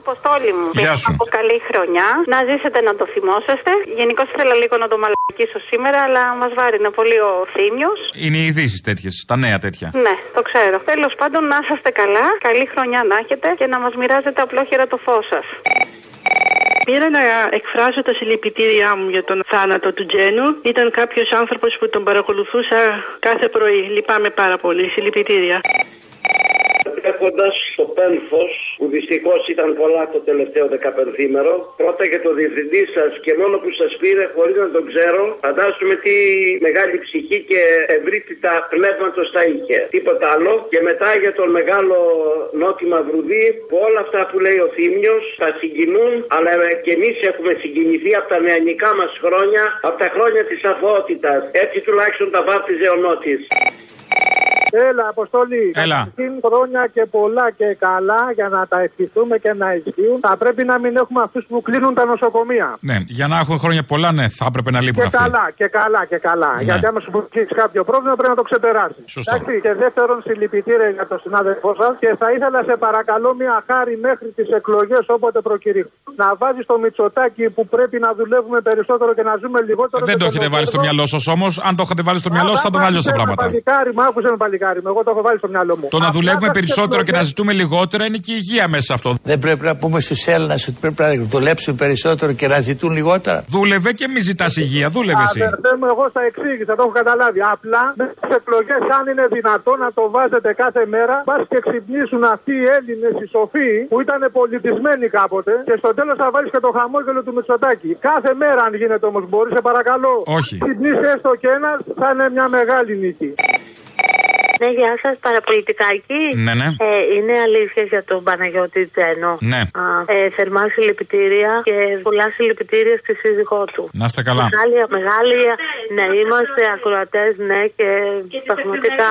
Γεια σου, Αποστόλη μου. Γεια σου. Από καλή χρονιά. Να ζήσετε να το θυμόσαστε. Γενικώ ήθελα λίγο να το μαλακίσω σήμερα, αλλά μας βάρινε πολύ ο Θήμιος. Είναι οι ειδήσεις τέτοιες, τα νέα τέτοια. Ναι, το ξέρω. Τέλος πάντων, να είσαστε καλά. Καλή χρονιά να έχετε και να μας μοιράζετε απλόχερα το φως σας. Πήρα να εκφράσω τα συλληπιτήριά μου για τον θάνατο του Τζένου. Ήταν κάποιος άνθρωπος που τον παρακολουθούσα κάθε πρωί. Λυπάμαι πάρα πολύ. Συλληπιτήρια. Έχοντα το πένθος, που δυστυχώς ήταν πολλά το τελευταίο δεκαπενθήμερο, πρώτα για το διευθυντή σας και μόνο που σας πήρε χωρίς να τον ξέρω, φαντάζομαι τι μεγάλη ψυχή και ευρύτητα πνεύματος θα είχε. Τίποτα άλλο. Και μετά για τον μεγάλο Νότι Μαυρουδί, που όλα αυτά που λέει ο Θήμιος θα συγκινούν, αλλά και εμείς έχουμε συγκινηθεί από τα νεανικά μας χρόνια, από τα χρόνια της αθωότητας. Έτσι τουλάχιστον τα βάφτιζε ο Νότης. Έλα, Αποστολή. Έλα. Καταρχήν χρόνια και πολλά και καλά για να τα ευχηθούμε και να ισχύουν. Θα πρέπει να μην έχουμε αυτούς που κλείνουν τα νοσοκομεία. Ναι, για να έχουμε χρόνια πολλά, ναι, θα έπρεπε να λείπουν Και αυτοί. καλά, και καλά, και καλά. Ναι. Γιατί άμα σου έχει κάποιο πρόβλημα πρέπει να το ξεπεράσει. Σωστό. Εντάξει, και δεύτερον, συλληπιτήρια για τον συνάδελφό σας. Και θα ήθελα, σε παρακαλώ, μια χάρη μέχρι τις εκλογές όποτε προκηρύχουν. Να βάζεις το μυτσοτάκι που πρέπει να δουλεύουμε περισσότερο και να ζούμε λιγότερο. Δεν και το έχετε βάλει στο περισσότερο. μυαλό σας όμως. Αν το είχατε βάλει στο μυαλό σας, θα ήταν αλλιώ τα πράγματα. Παλικάρι μου, άκουσε με παλικάρι μου. Εγώ το έχω βάλει στο μυαλό μου. Το να Απλά δουλεύουμε τα περισσότερο και να εκλογές- ζητούμε λιγότερα είναι και η υγεία μέσα σε αυτό. Δεν πρέπει να πούμε στους Έλληνες ότι πρέπει να δουλέψουν περισσότερο και να ζητούν λιγότερα. Δούλευε και μη ζητάς υγεία, δούλευε εσύ. Αδερφέ μου, εγώ στα εξήγησα, το έχω καταλάβει. Απλά στι εκλογές, αν είναι δυνατό να το βάζετε κάθε μέρα, πας και ξυπνήσουν αυτοί οι Έλληνες, οι σοφοί, που ήταν πολιτισμένοι κάποτε, και στο τέλος θα βάλεις και το χαμόγελο του Μητσοτάκη. Κάθε μέρα, αν γίνεται όμως, μπορείς, σε παρακαλώ. Όχι. Ξυπνήσει έστω και ένας, θα είναι μια μεγάλη νίκη. Ναι, γεια σας, παραπολιτικάκι. Ναι, ναι. Ε, είναι αλήθεια για τον Παναγιώτη Τζένο. Ναι. Α, ε, θερμά συλληπιτήρια και πολλά συλληπιτήρια στη σύζυγό του. Να είστε καλά. Μεγάλη, μεγάλη, ναι, είμαστε ακροατές, ναι, και, πραγματικά.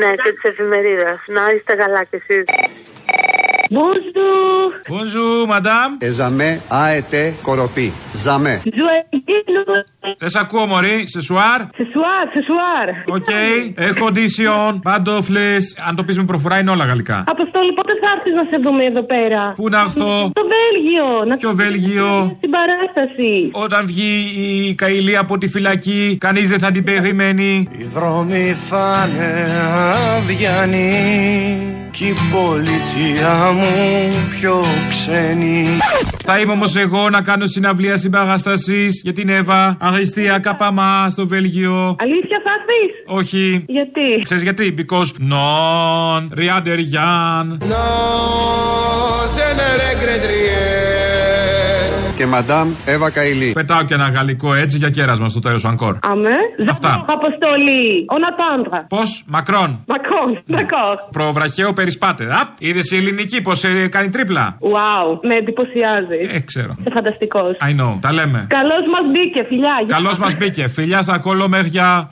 Ναι, και της εφημερίδας. Να είστε καλά κι εσείς. Bonjour. Bonjour, madame. Εζαμέ, αετέ, κοροπή. Ζαμέ. Δεν σε ακούω, Μωρή. Σε σουάρ; Σε σουάρ, σε σουάρ. Οκ. Έχω condition. Παντόφλε. Αν το πεις με προφορά είναι όλα γαλλικά. Αποστόλη, πότε θα έρθεις να σε δούμε εδώ πέρα; Πού να έρθω; Στο Βέλγιο. Να Ποιο Βέλγιο; Στην παράσταση. Όταν βγει η Καηλή από τη φυλακή, κανείς δεν θα την περιμένει. Οι δρόμοι θα είναι αδειανοί κι η πολιτεία μου πιο ξένη. Θα είμαι όμως εγώ να κάνω συναυλία συμπαράστασης για την Εύα Αριστεία Καπαμά στο Βέλγιο. Αλήθεια θα έρθει. Όχι. Γιατί; Ξέρεις γιατί, because non riader Jan. Και μαντάμ Εύα Καηλή. Πετάω και ένα γαλλικό έτσι για κέρασμα στο τέλος ανκόρ. Αμέ. Αυτά. Αποστολή. On attendre. Πώς, Μακρόν. Μακρόν. D'accord. Προβραχαίο περισπάτε. Απ, είδες η ελληνική πως ε, κάνει τρίπλα. Wow. Με εντυπωσιάζει. Ε, ξέρω. Είσαι φανταστικός. I know. Τα λέμε. Καλώς μας μπήκε, φιλιά. Γεια. Καλώς μας μπήκε. Φιλιά στα κολομέρια.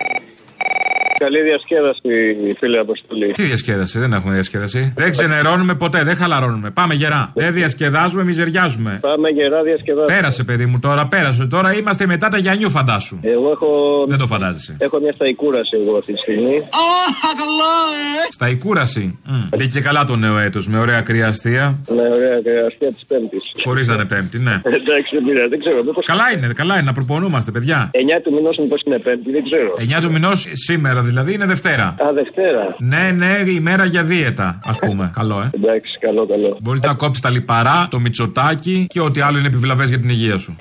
Καλή διασκέδαση, φίλε Αποστολή. Τι διασκέδαση, δεν έχουμε διασκέδαση. Δεν ξενερώνουμε ποτέ, δεν χαλαρώνουμε. Πάμε γερά. Δεν διασκεδάζουμε, μιζεριάζουμε. Πάμε γερά διασκεδάση. Πέρασε, παιδί μου, τώρα πέρασε. Τώρα είμαστε μετά τα Γιαννιού, φαντάσου. Εγώ έχω. Δεν το φαντάζεσαι. Έχω μια σταϊκούραση εγώ αυτή τη στιγμή. Στα οικούραση. Mm. Μπήκε καλά το νέο έτος με ωραία κρύα αστεία. Ναι, ωραία, και αστεία της Πέμπτης. Χωρίς να είναι Πέμπτη, ναι. Εντάξει, δεν πειράζει, δεν ξέρω. Μήπως... Καλά είναι, καλά είναι να προπονούμαστε, παιδιά. 9 του μηνός μήπως είναι Πέμπτη, δεν ξέρω. 9 του μηνός σήμερα δηλαδή είναι Δευτέρα. Α, Δευτέρα. Ναι, ναι, ημέρα για δίαιτα, ας πούμε. καλό, ε. Εντάξει, καλό, καλό. Μπορείς να κόψεις τα λιπαρά, το μυτσοτάκι και ό,τι άλλο είναι επιβλαβές για την υγεία σου.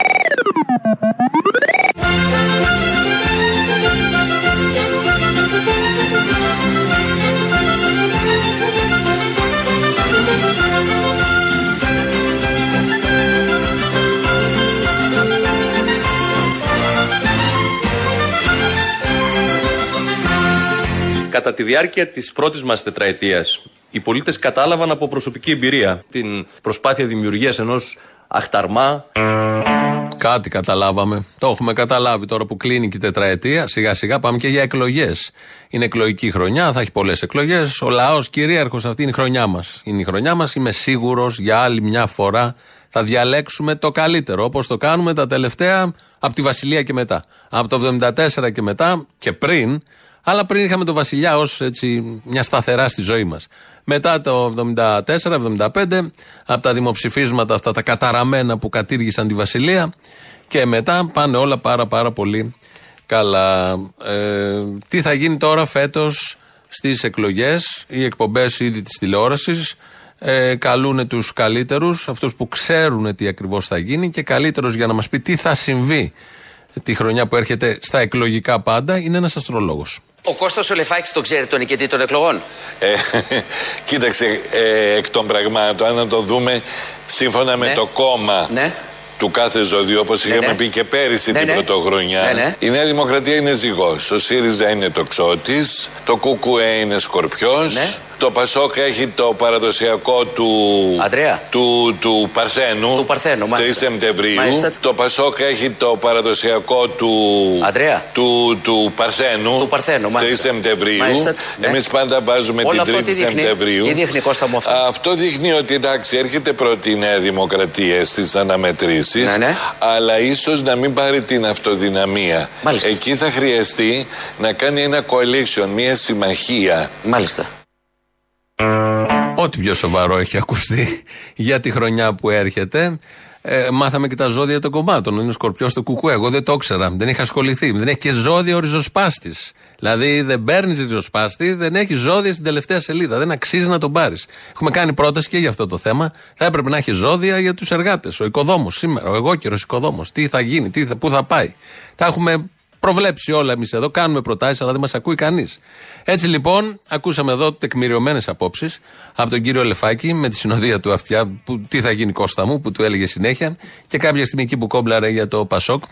Κατά τη διάρκεια της πρώτης μας τετραετίας, οι πολίτες κατάλαβαν από προσωπική εμπειρία την προσπάθεια δημιουργίας ενός αχταρμά. Κάτι καταλάβαμε. Το έχουμε καταλάβει τώρα που κλείνει και η τετραετία. Σιγά σιγά πάμε και για εκλογές. Είναι εκλογική χρονιά, θα έχει πολλές εκλογές. Ο λαός κυρίαρχος, αυτή είναι η χρονιά μας. Είναι η χρονιά μας. Είμαι σίγουρος για άλλη μια φορά θα διαλέξουμε το καλύτερο. Όπως το κάνουμε τα τελευταία από τη Βασιλεία και μετά. Από το 74 και μετά και πριν. Αλλά πριν είχαμε το Βασιλιά ως μια σταθερά στη ζωή μας. Μετά το 74-75, από τα δημοψηφίσματα αυτά τα καταραμένα που κατήργησαν τη Βασιλεία και μετά πάνε όλα πάρα πάρα πολύ καλά. Ε, τι θα γίνει τώρα φέτος στις εκλογές, οι εκπομπές ήδη της τηλεόρασης ε, καλούν τους καλύτερους, αυτούς που ξέρουν τι ακριβώς θα γίνει και καλύτερος για να μας πει τι θα συμβεί τη χρονιά που έρχεται στα εκλογικά πάντα είναι ένας αστρολόγος. Ο Κώστας Ολεφάκης τον ξέρει τον νικητή των εκλογών; Ε, κοίταξε, ε, εκ των πραγμάτων, αν το δούμε σύμφωνα με Ναι. το κόμμα Ναι. του κάθε ζωδίου, όπως είχαμε ναι. πει και πέρυσι Ναι, την ναι. πρωτοχρονιά, Ναι, ναι. η Νέα Δημοκρατία είναι ζυγός. Ο ΣΥΡΙΖΑ είναι το ξώτης, το ΚΚΕ είναι σκορπιός, Ναι. Το ΠΑΣΟΚ έχει το παραδοσιακό του, Αντρέα. του, του Παρθένου, Του Παρθένου, 3 μάλιστα. Σεπτεμβρίου. Μάλιστα. Το ΠΑΣΟΚ έχει το παραδοσιακό του, Αντρέα. του, του Παρθένου, Του Παρθένου, 3 μάλιστα. Σεπτεμβρίου. Μάλιστα, ναι. Εμείς πάντα βάζουμε Όλο την αυτό 3η τι δείχνει, Σεπτεμβρίου. τι δείχνει, Κώστα μου αυτό; Αυτό δείχνει ότι εντάξει, έρχεται πρώτη η Νέα Δημοκρατία στις αναμετρήσεις, Ναι, ναι. αλλά ίσως να μην πάρει την αυτοδυναμία. Μάλιστα. Εκεί θα χρειαστεί να κάνει ένα coalition, μια συμμαχία. Μάλιστα. Ό,τι πιο σοβαρό έχει ακουστεί για τη χρονιά που έρχεται. Ε, μάθαμε και τα ζώδια των κομμάτων. Είναι σκορπιός στο κουκού. Εγώ δεν το ήξερα. Δεν είχα ασχοληθεί. Δεν έχει και ζώδια ο ριζοσπάστη. Δηλαδή δεν παίρνεις ριζοσπάστη, δεν έχει ζώδια στην τελευταία σελίδα. Δεν αξίζει να τον πάρεις. Έχουμε κάνει πρόταση και για αυτό το θέμα. Θα έπρεπε να έχει ζώδια για τους εργάτες. Ο οικοδόμος σήμερα, ο εγώ καιρο οικοδόμος. Τι θα γίνει, τι θα, πού θα πάει. Τα έχουμε προβλέψει όλα εμείς εδώ. Κάνουμε προτάσεις, αλλά δεν μας ακούει κανείς. Έτσι λοιπόν, ακούσαμε εδώ τεκμηριωμένες απόψεις από τον κύριο Λεφάκη με τη συνοδεία του αυτιά. Που, τι θα γίνει Κώστα μου, που του έλεγε συνέχεια. Και κάποια στιγμή εκεί που κόμπλαρε για το Πασόκ,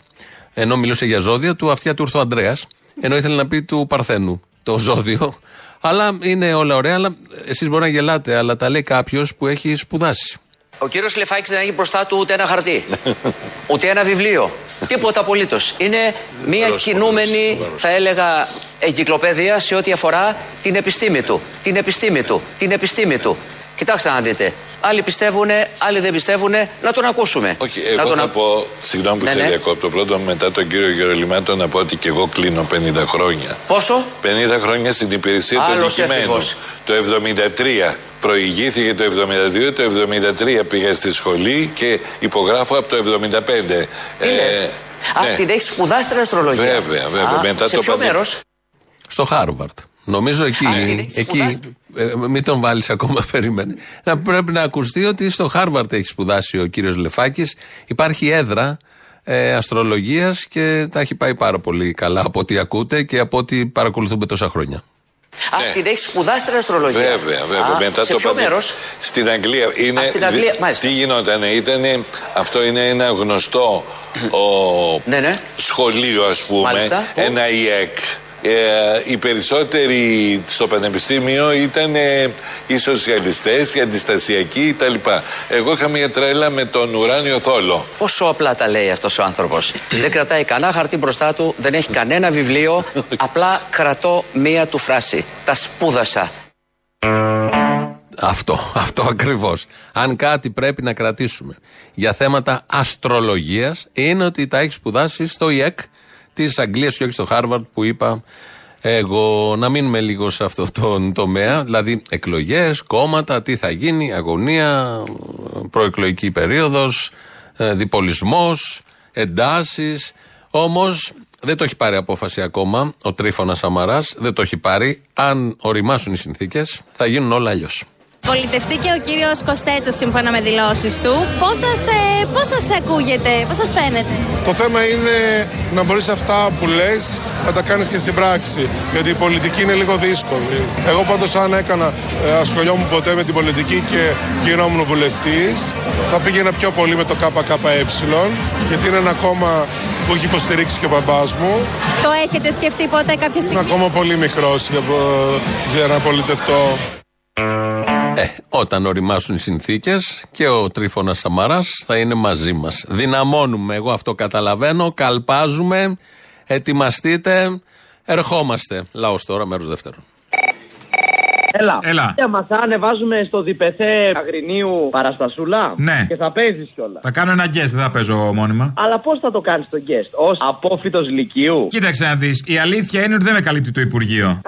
ενώ μιλούσε για ζώδια, του αυτιά του ήρθε ο Ανδρέας. Ενώ ήθελε να πει του Παρθένου το ζώδιο. Αλλά είναι όλα ωραία, αλλά εσείς μπορεί να γελάτε, αλλά τα λέει κάποιος που έχει σπουδάσει. Ο κύριος Λεφάκης δεν έχει μπροστά του ούτε ένα χαρτί, ούτε ένα βιβλίο. Τίποτα απολύτως. Είναι μια Φοβερός, κινούμενη, φοβερός. θα έλεγα, εγκυκλοπαίδεια σε ό,τι αφορά την επιστήμη του. Την επιστήμη του. Την επιστήμη του. Κοιτάξτε να δείτε. Άλλοι πιστεύουν, άλλοι δεν πιστεύουν. Να τον ακούσουμε. Όχι, να εγώ τον θα α- πω, συγγνώμη που Ναι, σε ναι. διακόπτω πρώτον, μετά τον κύριο Γερολιμάτο να πω ότι και εγώ κλείνω 50 χρόνια. Πόσο; 50 χρόνια στην υπηρεσία του Άλλος αντικειμένου. έφηβος. Το 73 προηγήθηκε το 72, το 73 πήγα στη σχολή και υπογράφω από το 75. Τι λες; Α, ναι. την έχεις σπουδάσει την αστρολογία. Βέβαια, βέβαια. Α, Μετά σε το ποιο παντε- μέρος; Στο Χάρβαρντ. Νομίζω εκεί. Α, την έχεις εκεί σπουδάσει. Ε, μην τον βάλεις ακόμα, περίμενε. Να πρέπει να ακουστεί ότι στο Χάρβαρντ έχει σπουδάσει ο κύριος Λεφάκης. Υπάρχει έδρα ε, αστρολογίας και τα έχει πάει πάρα πολύ καλά από ό,τι ακούτε και από ό,τι παρακολουθούμε τόσα χρόνια. Α, την έχει σπουδάσει την αστρολογία. Ναι. Βέβαια, βέβαια. Α, Μετά σε το ποιο παντε- μέρος; Στην Αγγλία. Είναι, Α, στην Αγγλία, δι- μάλιστα. Τι γινότανε, ήτανε, αυτό είναι ένα γνωστό ο, Ναι, ναι. σχολείο ας πούμε, Μάλιστα. Πού; ένα ΙΕΚ Ε, οι περισσότεροι στο πανεπιστήμιο ήταν ε, οι σοσιαλιστές, οι αντιστασιακοί κτλ. Εγώ είχα μια τρέλα με τον ουράνιο θόλο. Πόσο απλά τα λέει αυτός ο άνθρωπος. δεν κρατάει κανένα χαρτί μπροστά του, δεν έχει κανένα βιβλίο. απλά κρατώ μία του φράση. Τα σπούδασα. Αυτό, αυτό ακριβώς. Αν κάτι πρέπει να κρατήσουμε για θέματα αστρολογίας, είναι ότι τα έχεις σπουδάσει στο ΙΕΚ της Αγγλίας και όχι στο Χάρβαρντ που είπα εγώ. Να μείνουμε λίγο σε αυτό το τομέα, δηλαδή εκλογές, κόμματα, τι θα γίνει, αγωνία, προεκλογική περίοδος, διπολισμός, εντάσεις. Όμως δεν το έχει πάρει απόφαση ακόμα ο Τρίφωνας Σαμαράς, δεν το έχει πάρει. Αν οριμάσουν οι συνθήκες, θα γίνουν όλα αλλιώς. Πολιτευτεί και ο κύριος Κοστέτσο σύμφωνα με δηλώσεις του. Πώς σας ε, πώς σας ακούγεται, πώς σας φαίνεται; Το θέμα είναι να μπορείς αυτά που λες να τα κάνεις και στην πράξη. Γιατί η πολιτική είναι λίγο δύσκολη. Εγώ πάντως, αν έκανα, ε, ασχολιόμουν ποτέ με την πολιτική και γινόμουν βουλευτής, θα πήγαινα πιο πολύ με το ΚΚΕ, γιατί είναι ένα κόμμα που έχει υποστηρίξει και ο μπαμπάς μου. Το έχετε σκεφτεί ποτέ κάποια στιγμή; Είμαι ακόμα πολύ μικρός για, για να πολιτευτώ. Ε, όταν οριμάσουν οι συνθήκες και ο Τρίφωνας Σαμαράς θα είναι μαζί μας. Δυναμώνουμε, εγώ αυτό καταλαβαίνω. Καλπάζουμε. Ετοιμαστείτε. Ερχόμαστε. Λαός τώρα, μέρος δεύτερον. Έλα. Έλα. Και μα ανεβάζουμε στο διπεθέ Αγρινίου Παραστασούλα. Ναι. Και θα παίζεις κιόλας. Θα κάνω ένα guest, δεν θα παίζω μόνιμα. Αλλά πώς θα το κάνεις το guest, ως απόφυτος Λυκείου; Κοίταξε να δεις. Η αλήθεια είναι ότι δεν με καλύπτει το Υπουργείο. Α,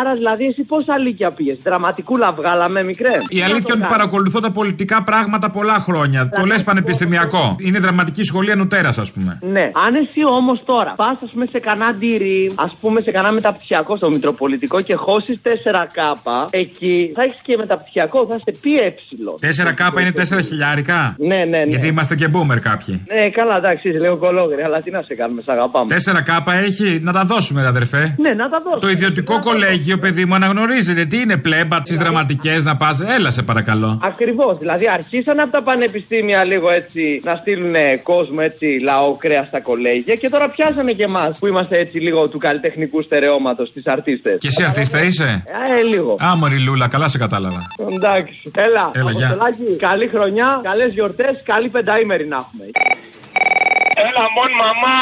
άρα δηλαδή εσύ πόσα λύκεια πήγες. Δραματικούλα βγάλαμε μικρές; Η αλήθεια είναι ότι παρακολουθώ τα πολιτικά πράγματα πολλά χρόνια. Το λες πανεπιστημιακό. Είναι δραματική σχολεία νουτέρα, ας πούμε. Ναι. Αν εσύ όμως τώρα πας, ας πούμε, σε κανένα ντύρι, ας πούμε, σε κανένα μεταπτυχιακό στο Μητροπολιτικό και χώσεις 4 κάπα, εκεί θα έχεις και μεταπτυχιακό, θα είστε πι ε. 4K είναι 4 χιλιάρικα; Ναι, ναι, ναι. Γιατί είμαστε και boomer κάποιοι. Ναι, καλά, εντάξει, είσαι λίγο κολόγρι, αλλά τι να σε κάνουμε, σ' αγαπάμε. 4K έχει, να τα δώσουμε, ρε αδερφέ. Ναι, να τα δώσουμε. Το ιδιωτικό κολέγιο, παιδί μου, αναγνωρίζεται. Τι είναι πλέμπα, τις δραματικές να πας. Έλα, σε παρακαλώ. Ακριβώς. Δηλαδή, αρχίσαν από τα πανεπιστήμια λίγο έτσι να στείλουν κόσμο έτσι λαό κρέας στα κολέγια και τώρα πιάσανε και εμάς που είμαστε έτσι λίγο του καλλιτεχνικού στερεώματος στι αρτίστες. Και εσύ αρτίστα είσαι; Ε, λίγο. Α, μωρή Λούλα, καλά σε κατάλαβα. Εντάξει. Έλα, Έλα, γεια. Αποστολάκη, καλή χρονιά, καλές γιορτές, καλή πενταήμερη να έχουμε. Έλα, μον μαμά.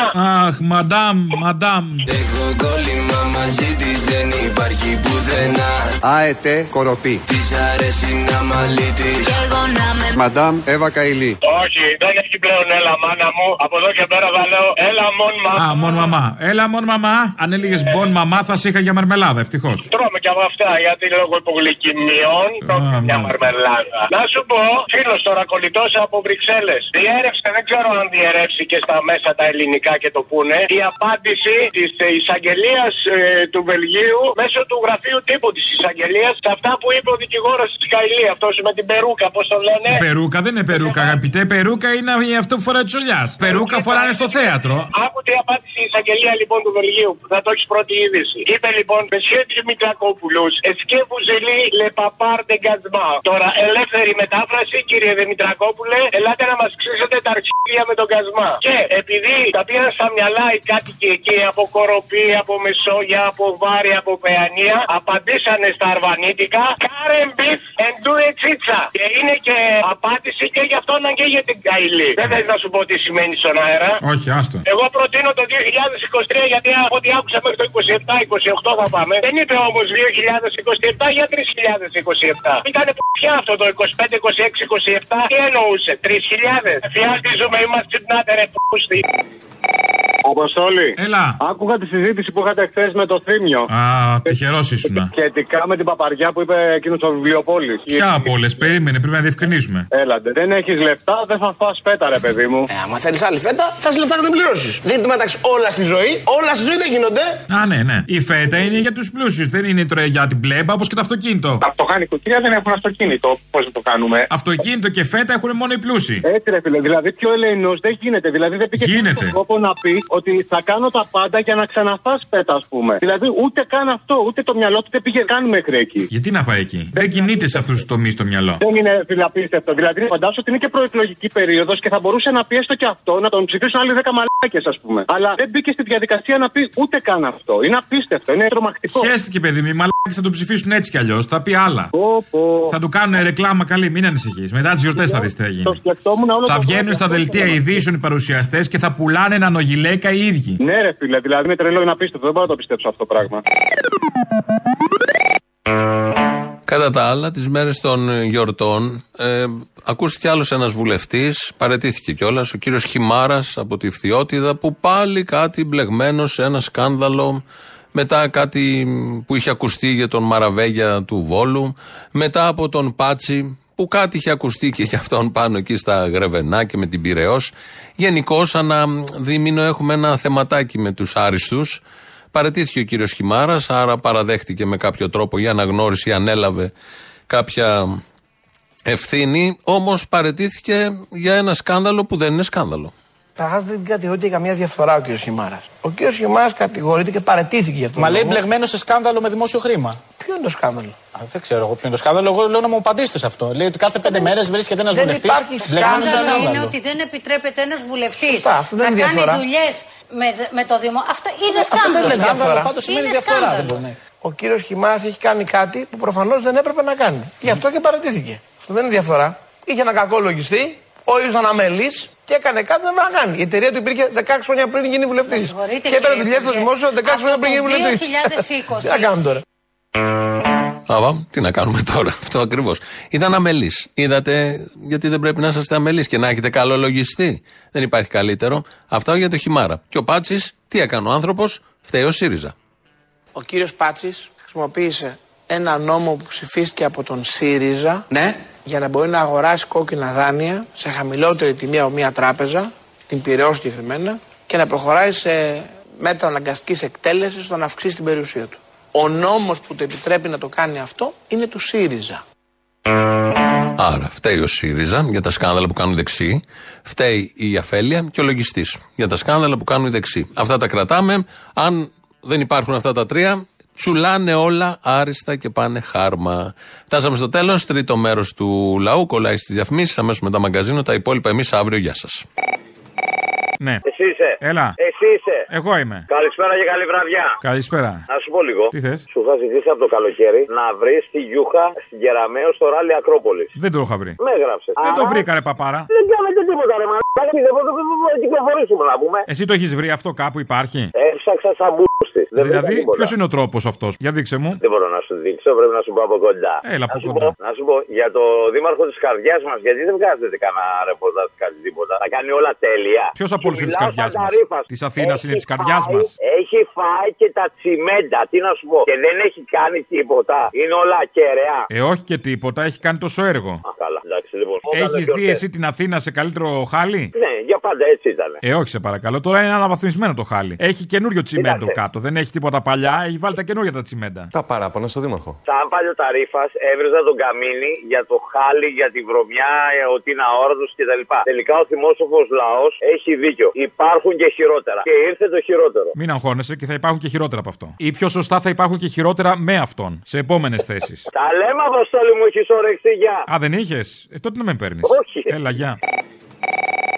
Αχ, μαντάμ, μαντάμ. Έχω κόλλημα μαζί της, δεν υπάρχει πουθενά. ΑΕΤΕ Κοροπή. Της αρέσει να μαλίτη. Κι εγώ να με. Μαντάμ Εύα Καηλή. Όχι, δεν έχει πλέον έλα, μάνα μου. Από εδώ και πέρα θα λέω έλα, μον μαμά. Α, μον μαμά. Έλα, μον μαμά. Αν έλεγες μπον μαμά, θα σε είχα για μαρμελάδα, ευτυχώς. Τρώμε και από αυτά γιατί λόγω υπογλυκημιών τρώμε μια μαρμελάδα. Να σου πω, φίλος τώρα κολλητός από Βρυξέλλες. Διέρευσε, δεν ξέρω αν διερεύσει και στα μέσα τα ελληνικά και το πούνε. Η απάντηση της εισαγγελίας ε, του Βελγίου μέσω του γραφείου τύπου της εισαγγελίας σε αυτά που είπε ο δικηγόρος της Καηλή. Αυτός με την περούκα, πώς το λένε. Περούκα δεν είναι περούκα, αγαπητέ. Περούκα είναι αυτό που φοράει τσολιά. Περούκα φοράνε στο θέατρο. Άκου τι απάντησε η εισαγγελία λοιπόν του Βελγίου που θα το έχεις πρώτη είδηση. Είπε λοιπόν, Μεσχέ Δημητρακόπουλου, εσκέ βουζελί λε παπάρ γκασμά. Τώρα, ελεύθερη μετάφραση, κύριε Δημητρακόπουλε, ελάτε να μας ξύσετε τα αρχίδια με τον κασμά. Και επειδή τα πήραν στα μυαλά οι κάτοικοι εκεί από Κοροπή, από Μεσόγεια, από Βάρη, από Παιανία, απαντήσανε στα αρβανίτικα, Κάρεν μπιφ and do a τσίτσα. Και είναι και απάντηση και για αυτόν και για την Καηλή. Δεν θες να σου πω τι σημαίνει στον αέρα. Όχι, άστο. Εγώ προτείνω το 2023 γιατί από ό,τι άκουσα μέχρι το 27-28 θα πάμε. Δεν είπε όμως 2027 για 3027. Ήταν πια αυτό το 25-26-27. Τι εννοούσε, 3000. Φιάστηζουμε, είμαστε ξυπνάτε ρε gostei. Αποστόλη. Έλα. Άκουγα τη συζήτηση που είχατε χθες με το Θήμιο. Α, τυχερός ήσουν. Σχετικά με την παπαριά που είπε εκείνος στο βιβλιοπόλης. Ποια από όλε, περίμενε, πρέπει να διευκρινίσουμε. Έλαντε, δεν έχεις λεφτά, δεν θα φας φέτα, ρε παιδί μου. Ε, άμα θέλεις άλλη φέτα, θα έχει λεφτά να την πληρώσεις. Δεν μεταξύ όλα στη ζωή, όλα στη ζωή δεν γίνονται. Α, ναι, ναι. Η φέτα είναι για τους πλούσιους, δεν είναι τώρα για την πλέμπα όπως και το αυτοκίνητο. Τα αυτοκάνητο δεν έχουν αυτοκίνητο. Πώς θα το κάνουμε; Αυτοκίνητο και φέτα έχουν μόνο οι πλούσιοι. Έτσι, ρε φίλε, δηλαδή πιο ελεηνός δεν γίνεται. Δηλαδή δεν πήγε Γίνεται. Στον κόπο να πει ότι θα κάνω τα πάντα για να ξαναφάς πέτα, ας πούμε. Δηλαδή ούτε καν αυτό, ούτε το μυαλό του δεν πήγε καν μέχρι εκεί. Γιατί να πάει εκεί; Δεν κινείται σε αυτούς τους τομείς το μυαλό. Δεν είναι φιλαπίστευτο. Δηλαδή, φαντάζομαι ότι είναι και προεκλογική περίοδος και θα μπορούσε να πει έστω και αυτό να τον ψηφίσουν άλλοι 10 μαλάκες μαλάκε, ας πούμε. Αλλά δεν μπήκε στη διαδικασία να πει ούτε καν αυτό. Είναι απίστευτο, είναι τρομακτικό. Χαίστηκε, παιδί μου. Οι μαλάκες θα τον ψηφίσουν έτσι κι αλλιώς. Θα πει άλλα. Θα του κάνουν ρεκλάμα καλή, μην ανησυχείς. Μετά τις γιορτές θα δεις τι θα γίνει. Το σκεφτόμουν όλο Θα το βγαίνουν βράδυ στα αυτό δελτία σήμερα. ειδήσεων οι παρουσιαστές και θα πουλάνε νανογιλέκα οι ίδιοι. Ναι, ρε φίλε, δηλαδή είναι τρελό, είναι απίστευτο. Δεν μπορώ να το πιστέψω αυτό το πράγμα. Κατά τα άλλα, τις μέρες των ε, γιορτών, ε, ακούστηκε άλλος ένας βουλευτής, παρετήθηκε κιόλας, ο κύριος Χιμάρας από τη Φθιώτιδα, που πάλι κάτι μπλεγμένο σε ένα σκάνδαλο. Μετά κάτι που είχε ακουστεί για τον Μαραβέγια του Βόλου. Μετά από τον Πάτσι, που κάτι είχε ακουστεί και για αυτόν πάνω εκεί στα Γρεβενά και με την Πυραιός. Γενικώς, ανά δίμηνο έχουμε ένα θεματάκι με τους άριστους. Παρετήθηκε ο κύριος Χιμάρας, άρα παραδέχτηκε με κάποιο τρόπο η αναγνώριση, ανέλαβε κάποια ευθύνη. Όμως παρετήθηκε για ένα σκάνδαλο που δεν είναι σκάνδαλο. Καταρχά δεν κατηγορείται για καμία διαφθορά ο κ. Χιμάρας. Ο κ. Χιμάρας κατηγορείται και παρετήθηκε γι' αυτό. Μα τον λέει λόγο. μπλεγμένο σε σκάνδαλο με δημόσιο χρήμα. Ποιο είναι το σκάνδαλο; Α, δεν ξέρω εγώ ποιο είναι το σκάνδαλο. Εγώ λέω να μου απαντήσετε σε αυτό. Λέει ότι κάθε πέντε μέρες βρίσκεται ένας δεν βουλευτής υπάρχει μπλεγμένος σε σκάνδαλο. είναι σκάνδαλο. ότι δεν επιτρέπεται ένας βουλευτής Σωστά, αυτό δεν να είναι κάνει διαφορά. δουλειές με, με το Δημό. Αυτά είναι Αυτό δεν σκάνδαλο. είναι διαφορά. Πάντως σημαίνει Είναι διαφθορά, σκάνδαλο. δεν μπορεί να είναι. Ο κύριος Χιμάρα έχει κάνει κάτι που προφανώς δεν έπρεπε να κάνει. Γι' αυτό και παρατήθηκε. Αυτό δεν είναι διαφορά. Είχε ένα κακό λογιστή, ο ίδιο ήταν αμελή και έκανε κάτι που δεν έπρεπε να κάνει. Η εταιρεία του υπήρχε 16 χρόνια πριν γίνει βουλευτής. Με συγχωρείτε, Και έπαιρνε κύριε δουλειά στο Υπουργέ. δημόσιο 16 χρόνια πριν γίνει Από το βουλευτής. 2020. Τι να κάνουμε τώρα; Αβα, τι να κάνουμε τώρα, αυτό ακριβώς. Ήταν αμελής. Είδατε, γιατί δεν πρέπει να είσαστε αμελείς και να έχετε καλό λογιστή. Δεν υπάρχει καλύτερο. Αυτό για το χιμάρα. Και ο Πάτσης, τι έκανε ο άνθρωπος, φταίει ο ΣΥΡΙΖΑ. Ο κύριος Πάτσης χρησιμοποίησε ένα νόμο που ψηφίστηκε από τον ΣΥΡΙΖΑ Ναι. Για να μπορεί να αγοράσει κόκκινα δάνεια σε χαμηλότερη τιμή από μια τράπεζα, την Πυραιό συγκεκριμένα, και να προχωράει σε μέτρα αναγκαστικής εκτέλεσης ώστε να αυξήσει την περιουσία του. Ο νόμος που το επιτρέπει να το κάνει αυτό είναι του ΣΥΡΙΖΑ. Άρα, φταίει ο ΣΥΡΙΖΑ για τα σκάνδαλα που κάνουν οι δεξιοί. Φταίει η αφέλεια και ο λογιστής για τα σκάνδαλα που κάνουν οι δεξιοί. Αυτά τα κρατάμε. Αν δεν υπάρχουν αυτά τα τρία, τσουλάνε όλα άριστα και πάνε χάρμα. Φτάσαμε στο τέλο. Τρίτο μέρο του λαού. Κολλάει στι διαφημίσει. Αμέσω μετά μαγκαζίνο. Τα υπόλοιπα εμεί αύριο. Γεια σα. Ναι. Εσύ είσαι. Έλα. Εσύ είσαι. Εγώ είμαι. Καλησπέρα και καλή βραδιά. Καλησπέρα. Να σου πω λίγο. Τι θες? Σου είχα ζητήσει από το καλοκαίρι να βρει τη Γιούχα στην Κεραμαίο στο ράλι Ακρόπολη. Δεν το είχα βρει. Με έγραψε. Δεν το βρήκα, ρε παπάρα. Δεν κάνετε τίποτα, ρε μαλάκα. Δεν μπορούμε να κυκλοφορήσουμε να πούμε. Εσύ το έχει βρει αυτό κάπου, υπάρχει. Έψαξα σαν μπούστη. Δεν βρήκα Δηλαδή, τίποτα. ποιος είναι ο τρόπος αυτός; Για δείξε μου. Δεν μπορώ να σου δείξω, πρέπει να σου πω από κοντά. Έλα, από να, σου κοντά. πω, να σου πω για το δήμαρχο της καρδιάς μας, γιατί δεν βγάζετε κανένα ρεπορτάζ κάτι τίποτα. Θα κάνει όλα τέλεια. Ποιος από όλους Και είναι της μιλάω καρδιάς σαν μας; τα ρήφας. Της Αθήνας είναι της Έχει καρδιάς φάει- μας; Έχει φάει και τα τσιμέντα. Τι να σου πω. Και δεν έχει κάνει τίποτα. Είναι όλα κεραία. Ε, όχι και τίποτα, έχει κάνει τόσο έργο. Α, καλά, εντάξει λοιπόν. Όταν Έχεις δεν δει γιορτές. εσύ την Αθήνα σε καλύτερο χάλι; Ναι, για πάντα έτσι ήταν. Ε, όχι σε παρακαλώ. Τώρα είναι αναβαθμισμένο το χάλι. Έχει καινούριο τσιμέντο Κοίταξε. κάτω. Δεν έχει τίποτα παλιά. Έχει βάλει τα καινούργια τα τσιμέντα. Τα παράπονα στο Δήμαρχο. Σαν παλιό ταρήφα έβριζα τον καμίνι για το χάλι, για τη βρωμιά, ε, ότι είναι αόρατο κτλ. Τελικά ο θυμόσοφο λαός έχει δίκιο. Υπάρχουν και χειρότερα. Και ήρθε το χειρότερο. Μην αγχώνεσαι και θα υπάρχουν και χειρότερα από αυτό. Ή πιο σωστά θα υπάρχουν και χειρότερα με αυτόν. Σε επόμενες θέσεις. Τα λέμε, Αποστόλη μου, έχεις όρεξη, γεια. Α, δεν είχες; Ε, τότε να με παίρνεις. Όχι. Έλα, γεια.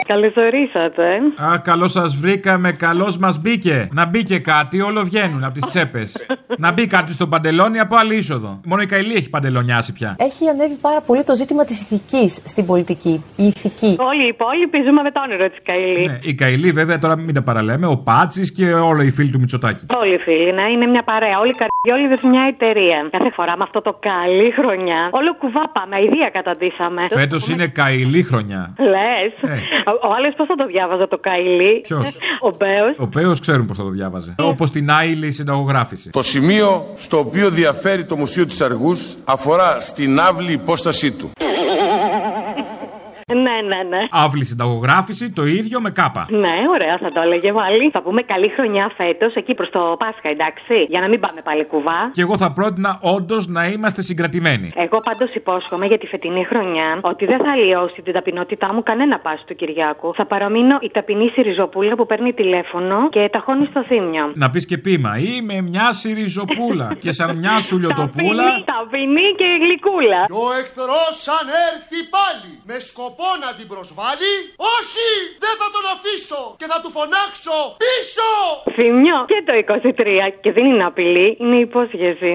Καλωσορίσατε. Α, καλώς σας βρήκαμε, καλώς μας μπήκε. Να μπήκε κάτι, όλο βγαίνουν από τις τσέπες. να μπει κάτι στο παντελόνι από άλλη είσοδο. Μόνο η Καηλή έχει παντελονιάσει πια. Έχει ανέβει πάρα πολύ το ζήτημα της ηθικής στην πολιτική. Η ηθική. Όλοι οι υπόλοιποι ζούμε με το όνειρο της Καηλή. Ναι, η Καηλή, βέβαια, τώρα μην τα παραλέμε, ο Πάτσης και όλο οι φίλοι του Μητσοτάκη. Όλοι οι φίλοι, ναι, είναι μια παρέα. Όλοι οι καρδιόλιδες μια εταιρεία. Κάθε φορά με αυτό το καλή χρονιά, όλο κουβά πάμε. Αιδία καταντήσαμε. Φέτος είναι Καηλή χρονιά. Λες. Ε. Ο, ο άλλος πώς θα το διάβαζε το Καηλή. Ποιος; Ο Μπέος. Ο Πέο ξέρουν πώς θα το διάβαζε. Όπως την άειλη συνταγογράφηση. Το σημείο στο οποίο διαφέρει το Μουσείο της Αργούς αφορά στην άβλη υπόστασή του. Ναι, ναι, ναι. Αύλη συνταγογράφηση, το ίδιο με κάπα. Ναι, ωραία, θα το έλεγε πάλι. Θα πούμε καλή χρονιά φέτος, εκεί προς το Πάσχα, εντάξει. Για να μην πάμε πάλι κουβά. Και εγώ θα πρότεινα όντως να είμαστε συγκρατημένοι. Εγώ πάντως υπόσχομαι για τη φετινή χρονιά ότι δεν θα αλλοιώσει την ταπεινότητά μου κανένα πάση του Κυριάκου. Θα παραμείνω η ταπεινή Σιριζοπούλα που παίρνει τηλέφωνο και ταχώνει στο θύμιο. Να πεις και πείμα. Είμαι μια σιριζοπούλα. και σαν μια σουλιοτοπούλα. Ταπεινή και γλυκούλα. Ο εχθρός αν έρθει πάλι με σκοπό σκοπό να την προσβάλλει. Όχι, δεν θα τον αφήσω και θα του φωνάξω πίσω. Θύμιο και το 23 και δεν είναι απειλή, είναι υπόσχεση.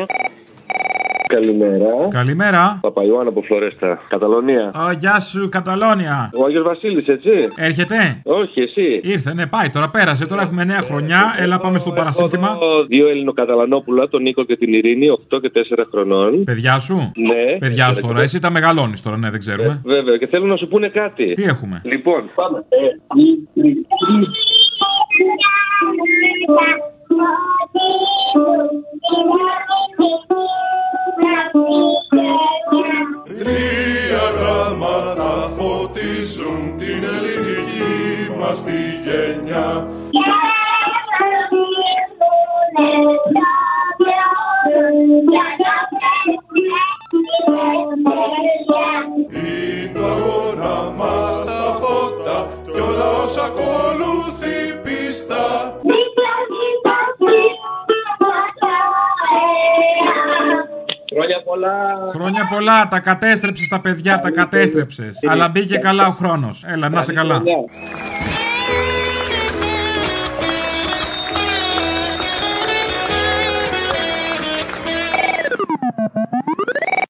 Καλημέρα. Καλημέρα. Παπαϊωάννα από Φλωρέστα, Καταλωνία. Α, γεια σου, Καταλόνια. Ο Άγιος Βασίλης, έτσι; Έρχεται; Όχι, εσύ. Ήρθε, ναι, πάει τώρα, πέρασε. Τώρα έχουμε νέα χρονιά. Έλα, πάμε στο παρασύνθημα. Έχω δύο Ελληνοκαταλανόπουλα, τον Νίκο και την Ειρήνη, 8 και 4 χρονών. Παιδιά σου; Ναι. Παιδιά σου τώρα, εσύ τα μεγαλώνεις τώρα, ναι, δεν ξέρουμε. Βέβαια, και θέλω να σου πούνε κάτι. Τι έχουμε; Λοιπόν, πάμε. Τρία γράμματα φωτίζουν την ελληνική μας τη γενιά. Είναι το αγώνα μας τα φώτα κι όλα όσα ακολουθεί πίστα. Χρόνια πολλά. Χρόνια πολλά, τα κατέστρεψες τα παιδιά, τα κατέστρεψες. Αλλά μπήκε καλά ο χρόνος. Έλα, να σε καλά. Χρόνια.